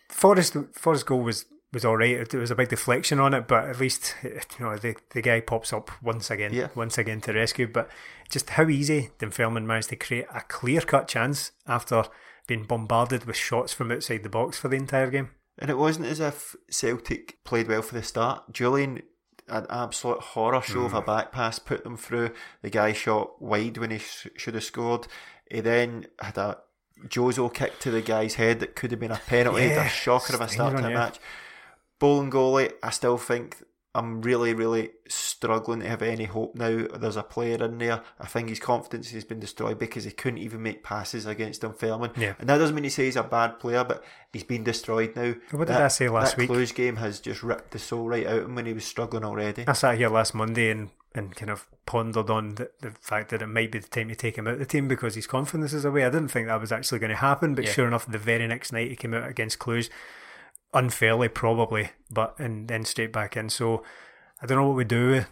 Forrest Forrest goal was was all right. It was a big deflection on it, but at least you know the the guy pops up once again, Yeah. once again to rescue. But just how easy Dunfermline managed to create a clear cut chance after being bombarded with shots from outside the box for the entire game. And it wasn't as if Celtic played well for the start. Jullien, had an absolute horror show of a mm. back pass, put them through. The guy shot wide when he sh- should have scored. He then had a Jozo kick to the guy's head that could have been a penalty. Yeah, a shocker of a start to a match. Bolingoli, I still think I'm really, really struggling to have any hope now. There's a player in there. I think his confidence has been destroyed because he couldn't even make passes against Dunfermline. Yeah. And that doesn't mean to say he's a bad player, but he's been destroyed now. What did that, I say last that week? Cluj game has just ripped the soul right out of him when he was struggling already. I sat here last Monday and, and kind of pondered on the, the fact that it might be the time to take him out of the team because his confidence is away. I didn't think that was actually going to happen, but Yeah. sure enough, the very next night he came out against Cluj, unfairly probably, but and then straight back in. So I don't know what we do with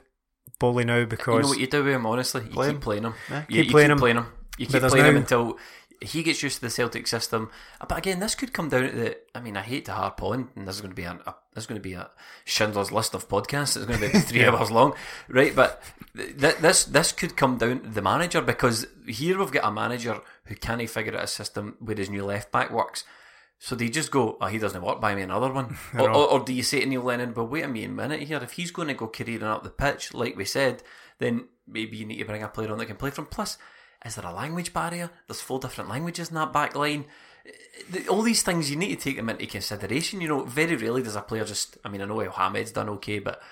Boley now You because know what you do with him, honestly? You Play keep him. playing him. Eh? Yeah, You- keep you playing keep him. playing him. You keep there's playing him now- until he gets used to the Celtic system. Uh, but again, this could come down to the. I mean, I hate to harp on, and this is going to be a, a this is going to be a Schindler's List of podcasts. It's going to be about [LAUGHS] three hours long, right? But th- this this could come down to the manager because here we've got a manager who can't figure out a system where his new left back works. So do you just go, oh, he doesn't work, buy me another one? [LAUGHS] or, or, or do you say to Neil Lennon, but wait a minute here, if he's going to go careering up the pitch, like we said, then maybe you need to bring a player on that can play from. Plus, is there a language barrier? There's four different languages in that back line. All these things, you need to take them into consideration. You know, very rarely does a player just, I mean, I know El Hamed's done okay, but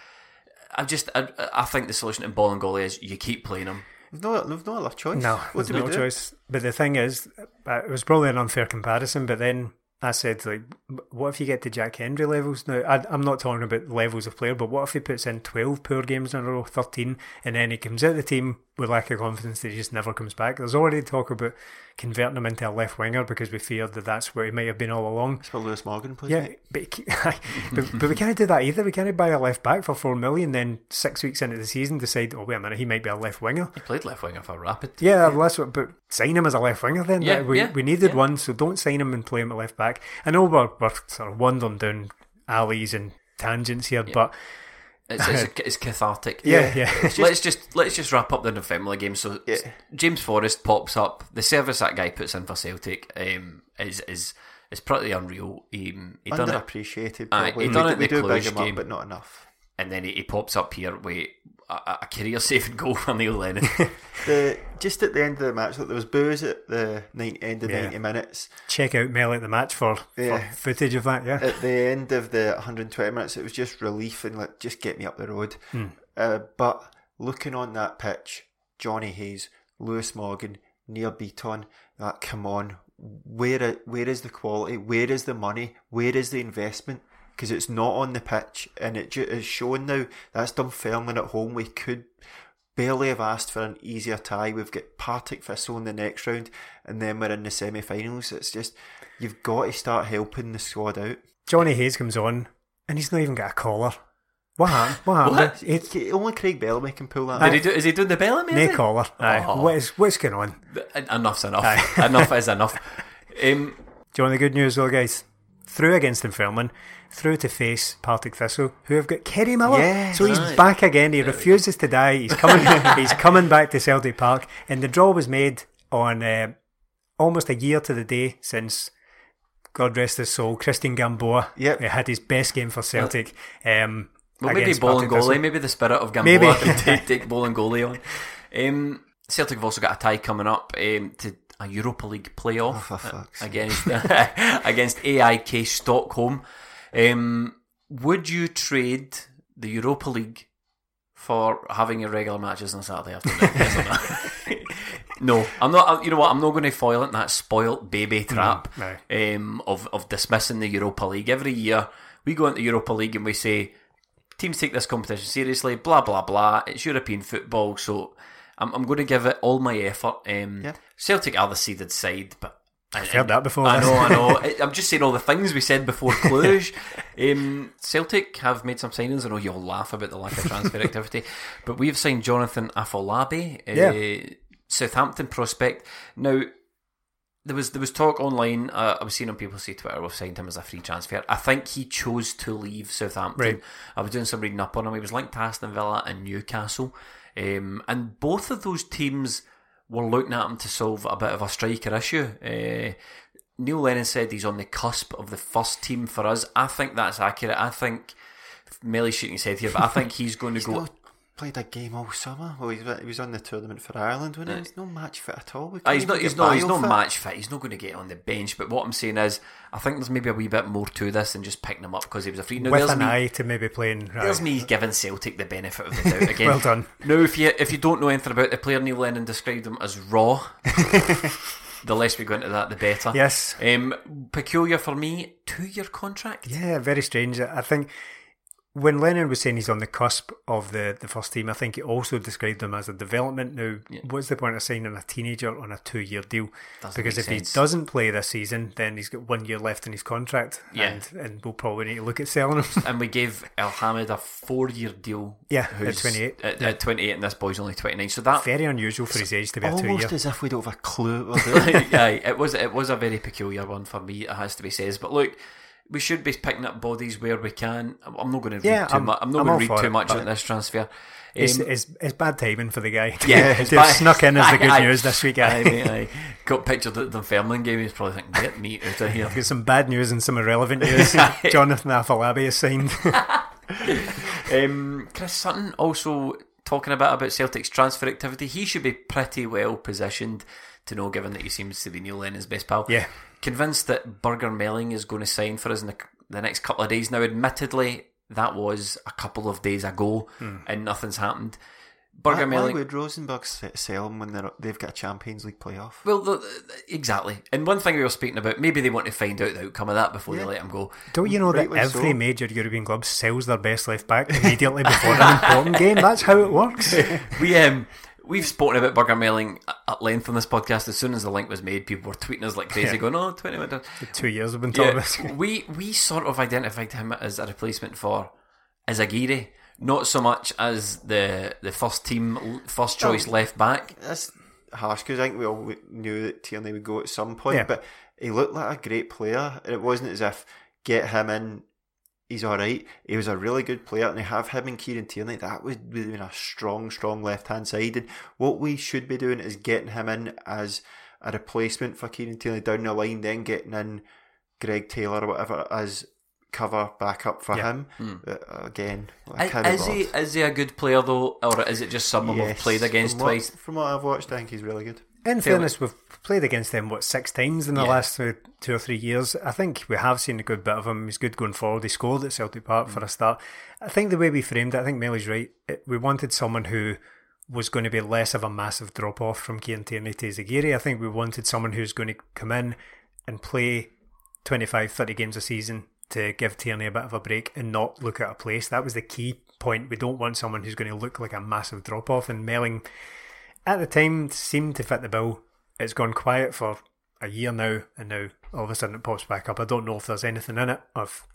I just, I, I think the solution in Bolingoli is you keep playing him. We've no, we've no other choice. No, what there's no do? choice. But the thing is, uh, it was probably an unfair comparison. But then I said, like, what if you get to Jack Hendry levels? Now, I, I'm not talking about levels of player, but what if he puts in 12 poor games in a row, 13, and then he comes out of the team with lack of confidence that he just never comes back? There's already talk about converting him into a left winger because we feared that that's where he might have been all along. That's where Lewis Morgan plays. Yeah, but, [LAUGHS] but, but we can't do that either. We can't buy a left back for four million, then six weeks into the season decide, oh wait a minute, he might be a left winger. He played left winger for Rapid. Yeah, well, that's what, but sign him as a left winger then. Yeah, we, yeah, we needed yeah. one, so don't sign him and play him at left back. I know we're, we're sort of wandering down alleys and tangents here, but It's, it's, [LAUGHS] it's cathartic. yeah, yeah. let's just let's just wrap up the November game. So Yeah. James Forrest pops up. The service that guy puts in for Celtic um, is is is pretty unreal. He, he done it, Underappreciated. Aye, Probably. he done do, it in we the do big Cluj him up, game. but not enough. And then he, he pops up here with a, a career saving goal for Neil Lennon. [LAUGHS] The just at the end of the match, like, there was boos at the 90, end of Yeah. ninety minutes. check out Mel at the match for, Yeah. for footage of that. Yeah, At the end of the 120 minutes, it was just relief and like just get me up the road. Hmm. Uh, but looking on that pitch, Johnny Hayes, Lewis Morgan, Nir Bitton, that come on, where where is the quality? Where is the money? Where is the investment? Because it's not on the pitch, and it ju- is shown now. That's Dunfermline at home. We could barely have asked for an easier tie. We've got Partick Thistle in the next round, and then we're in the semi-finals. It's just you've got to start helping the squad out. Johnny Hayes comes on, and he's not even got a collar. What happened? What happened? What? He- Only Craig Bellamy can pull that. Did off. he do? Is he doing the Bellamy? no is he? collar. Aye. Oh. What is what's going on? Enough's enough. Aye. enough is enough. [LAUGHS] Um, Do you want the good news though, guys? Through against Dunfermline, through to face Partick Thistle, who have got Kerry Miller. Yes. so he's Right. back again. He refuses to die. He's coming. [LAUGHS] he's coming back to Celtic Park, and the draw was made on uh, almost a year to the day since. God rest his soul, Cristian Gamboa Yep. uh, had his best game for Celtic. Um, well, maybe against ball and Partick Thistle. goalie. Maybe the spirit of Gamboa Maybe. can take, take Bolingoli on. Um, Celtic have also got a tie coming up um, to a Europa League playoff Oh, against [LAUGHS] against AIK Stockholm. Um, would you trade the Europa League for having irregular matches on Saturday afternoon? Yes no? [LAUGHS] no, I'm not. You know what? I'm not going to foil it in that spoilt baby trap no. um, of of dismissing the Europa League every year. We go into Europa League and we say teams take this competition seriously. Blah blah blah. It's European football, so I'm, I'm going to give it all my effort. Um, Yeah. Celtic are the seeded side, but I, I've heard that before. I know, I know. [LAUGHS] I'm just saying all the things we said before Cluj. um, Celtic have made some signings. I know you'll laugh about the lack of transfer [LAUGHS] activity, but we've signed Jonathan Afolabi, uh, Southampton prospect. Now, there was there was talk online. Uh, I was seeing on people say Twitter we've signed him as a free transfer. I think he chose to leave Southampton. Right. I was doing some reading up on him. He was linked to Aston Villa and Newcastle, um, and both of those teams were looking at him to solve a bit of a striker issue. Uh, Neil Lennon said he's on the cusp of the first team for us. I think that's accurate. I think Melly's shooting his head here, but I think he's going [LAUGHS] to go. Not played a game all summer. Well, he was on the tournament for Ireland, wasn't he? He's no match fit at all. Uh, he's not. He's not. He's bio not match fit. He's not going to get on the bench. But what I'm saying is, I think there's maybe a wee bit more to this than just picking him up because he was a free. Now, With an me, eye to maybe playing. Right. There's me giving Celtic the benefit of the [LAUGHS] doubt again. Well done. Now, if you if you don't know anything about the player, Neil Lennon described him as raw. [LAUGHS] the less we go into that, the better. Yes. Um, peculiar for me, two year contract. Yeah, very strange. I think when Lennon was saying he's on the cusp of the, the first team, I think he also described him as a development. Now, what's the point of signing a teenager on a two year deal? Doesn't because if sense. he doesn't play this season, then he's got one year left in his contract. Yeah. And, and we'll probably need to look at selling him. And we gave El Hamed a four year deal. Yeah, at 28. At, at 28, and this boy's only 29. So that very unusual for his age to be a two year. Almost as if we don't have a clue what we're doing. Aye, it was it was a very peculiar one for me. It has to be said, but look, we should be picking up bodies where we can. I'm not going to read Yeah, too I'm- much. I'm not I'm going to read too it, much on this transfer. It's, Um, it's, it's bad timing for the guy. Yeah, [LAUGHS] it's bad. snuck in as the [LAUGHS] good Aye, news this week. Aye. mate, aye. Got pictured at the Dunfermline game. He's probably thinking, "Get me out of here." Got some bad news and some irrelevant [LAUGHS] news. Jonathan Afolabi is signed. Um, Chris Sutton also talking about about Celtic's transfer activity. He should be pretty well positioned to know, given that he seems to be Neil Lennon's best pal. Yeah. Convinced that Birger Meling is going to sign for us in the, the next couple of days. Now, admittedly, that was a couple of days ago and nothing's happened. Birger Why, why Meling. would Rosenborg s- sell them when they're, they've got a Champions League playoff? Well, the, the- exactly. And one thing we were speaking about, maybe they want to find out the outcome of that before they let him go. Don't you know that every so. major European club sells their best left back immediately before an [LAUGHS] important game? That's how it works. [LAUGHS] We um we've spoken about Birger Meling at length on this podcast. As soon as the link was made, people were tweeting us like crazy, Yeah. going, "Oh, 20 minutes." Two years have been talking Yeah, about. we we sort of identified him as a replacement for Izaguirre, not so much as the the first team, first choice left back. That's harsh because I think we all knew that Tierney would go at some point, Yeah. but he looked like a great player. And it wasn't as if get him in, he's all right. He was a really good player, and to have him and Kieran Tierney, that would be a strong, strong left hand side. And what we should be doing is getting him in as a replacement for Kieran Tierney down the line, then getting in Greg Taylor or whatever as cover backup for Yeah. him. But again, I Hmm. Is, is he is he a good player though, or is it just someone we've played against from what- twice? From what I've watched, I think he's really good. In fairness, we've played against them what six times in the Yeah. last uh, two or three years. I think we have seen a good bit of him. He's good going forward. He scored at Celtic Park for a start. I think the way we framed it, I think Melly's right. It, we wanted someone who was going to be less of a massive drop off from Kieran Tierney to Izaguirre. I think we wanted someone who's going to come in and play 25, 30 games a season to give Tierney a bit of a break and not look at a place. That was the key point. We don't want someone who's going to look like a massive drop off. And Meling at the time seemed to fit the bill. It's gone quiet for a year now, and now all of a sudden it pops back up. I don't know if there's anything in it,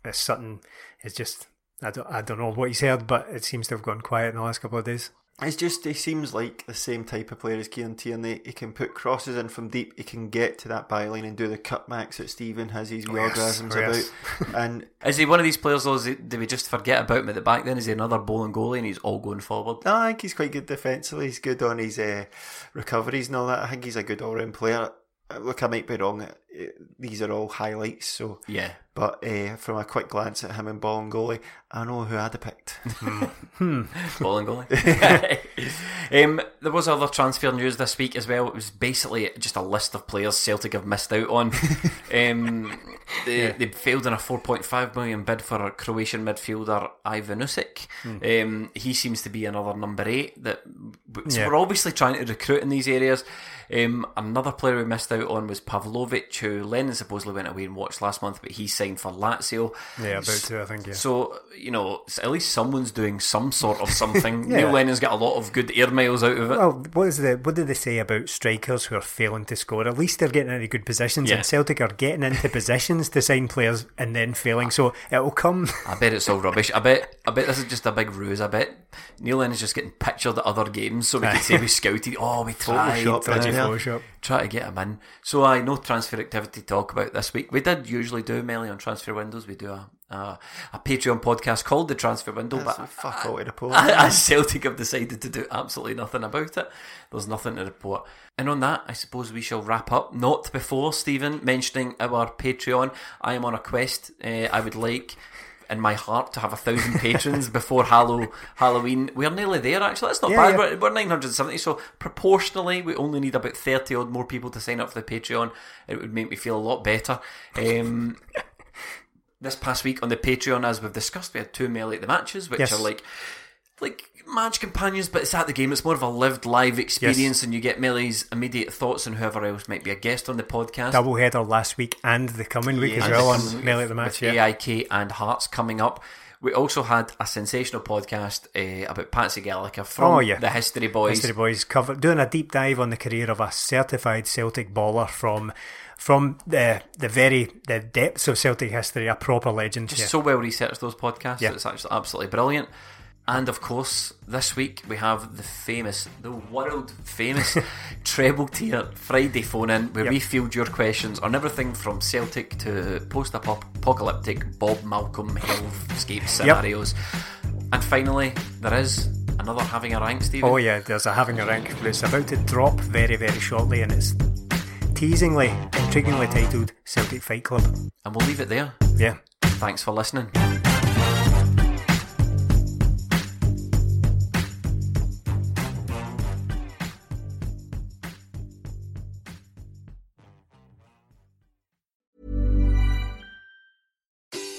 it's Sutton is just I don't I don't know what he's heard, but it seems to have gone quiet in the last couple of days. It's just he seems like the same type of player as Kieran Tierney. He can put crosses in from deep. He can get to that byline and do the cutbacks that Stephen has his Yes, orgasms yes. about. And [LAUGHS] Is he one of these players though? Is he, do we just forget about him at the back? Then is he another Bolingoli and he's all going forward? no, I think he's quite good defensively. He's good on his uh, recoveries and all that. I think he's a good all round player. Look, I might be wrong. Uh, These are all highlights, so Yeah. but uh, from a quick glance at him and Bolingoli, I know who I'd have picked. Bolingoli. [LAUGHS] um, there was other transfer news this week as well. It was basically just a list of players Celtic have missed out on. [LAUGHS] um, they, they failed in a 4.5 million bid for a Croatian midfielder Ivan Usic. Um, he seems to be another number eight. That so Yeah. we're obviously trying to recruit in these areas. Um, another player we missed out on was Pavlovic, who Lennon supposedly went away and watched last month, but he signed for Lazio. Yeah, about to I think yeah. So, you know, at least someone's doing some sort of something. [LAUGHS] Yeah. Neil Lennon's got a lot of good air miles out of it. Well, what is the what did they say about strikers who are failing to score? At least they're getting into good positions, Yeah. and Celtic are getting into positions to sign players and then failing. So it will come. [LAUGHS] I bet it's all rubbish. I bet I bet this is just a big ruse. I bet Neil Lennon's just getting pictured at other games so we can say we scouted. Oh, we tried. Photoshop, tried. did you? Dodgy Photoshop. Try to get him in. So I know transfer activity to talk about this week. We did usually do Melly on transfer windows. We do a a, a Patreon podcast called the Transfer Window, That's but fuck all to the post. as Celtic have decided to do absolutely nothing about it. There's nothing to report. And on that, I suppose we shall wrap up. Not before Stephen mentioning our Patreon. I am on a quest. Uh, I would like in my heart to have a thousand patrons before Hallow, Halloween. We're nearly there, actually. That's not Yeah, bad. yeah. We're, we're 970, so proportionally, we only need about 30 odd more people to sign up for the Patreon. It would make me feel a lot better. Um, [LAUGHS] this past week on the Patreon, as we've discussed, we had two Melee at the matches, which Yes. are like like match companions, but it's at the game. It's more of a lived live experience, and you get Melee's immediate thoughts on whoever else might be a guest on the podcast. Double header last week and the coming week as well on Melee at the Match. Yeah. AIK and Hearts coming up. We also had a sensational podcast uh, about Patsy Gallagher from Oh, yeah. the History Boys. History Boys cover doing a deep dive on the career of a certified Celtic baller from from the the very the depths of Celtic history, a proper legend. Just yeah. so well researched those podcasts. Yeah. It's actually absolutely brilliant. And of course, this week we have the famous, the world famous [LAUGHS] treble tier Friday phone in where Yep. we field your questions on everything from Celtic to post apocalyptic Bob Malcolm hellscape scenarios. And finally, there is another having a rank, Stephen. Oh yeah, there's a having a rank, but it's about to drop very very shortly, and it's teasingly, intriguingly titled Celtic Fight Club. And we'll leave it there. Yeah. Thanks for listening.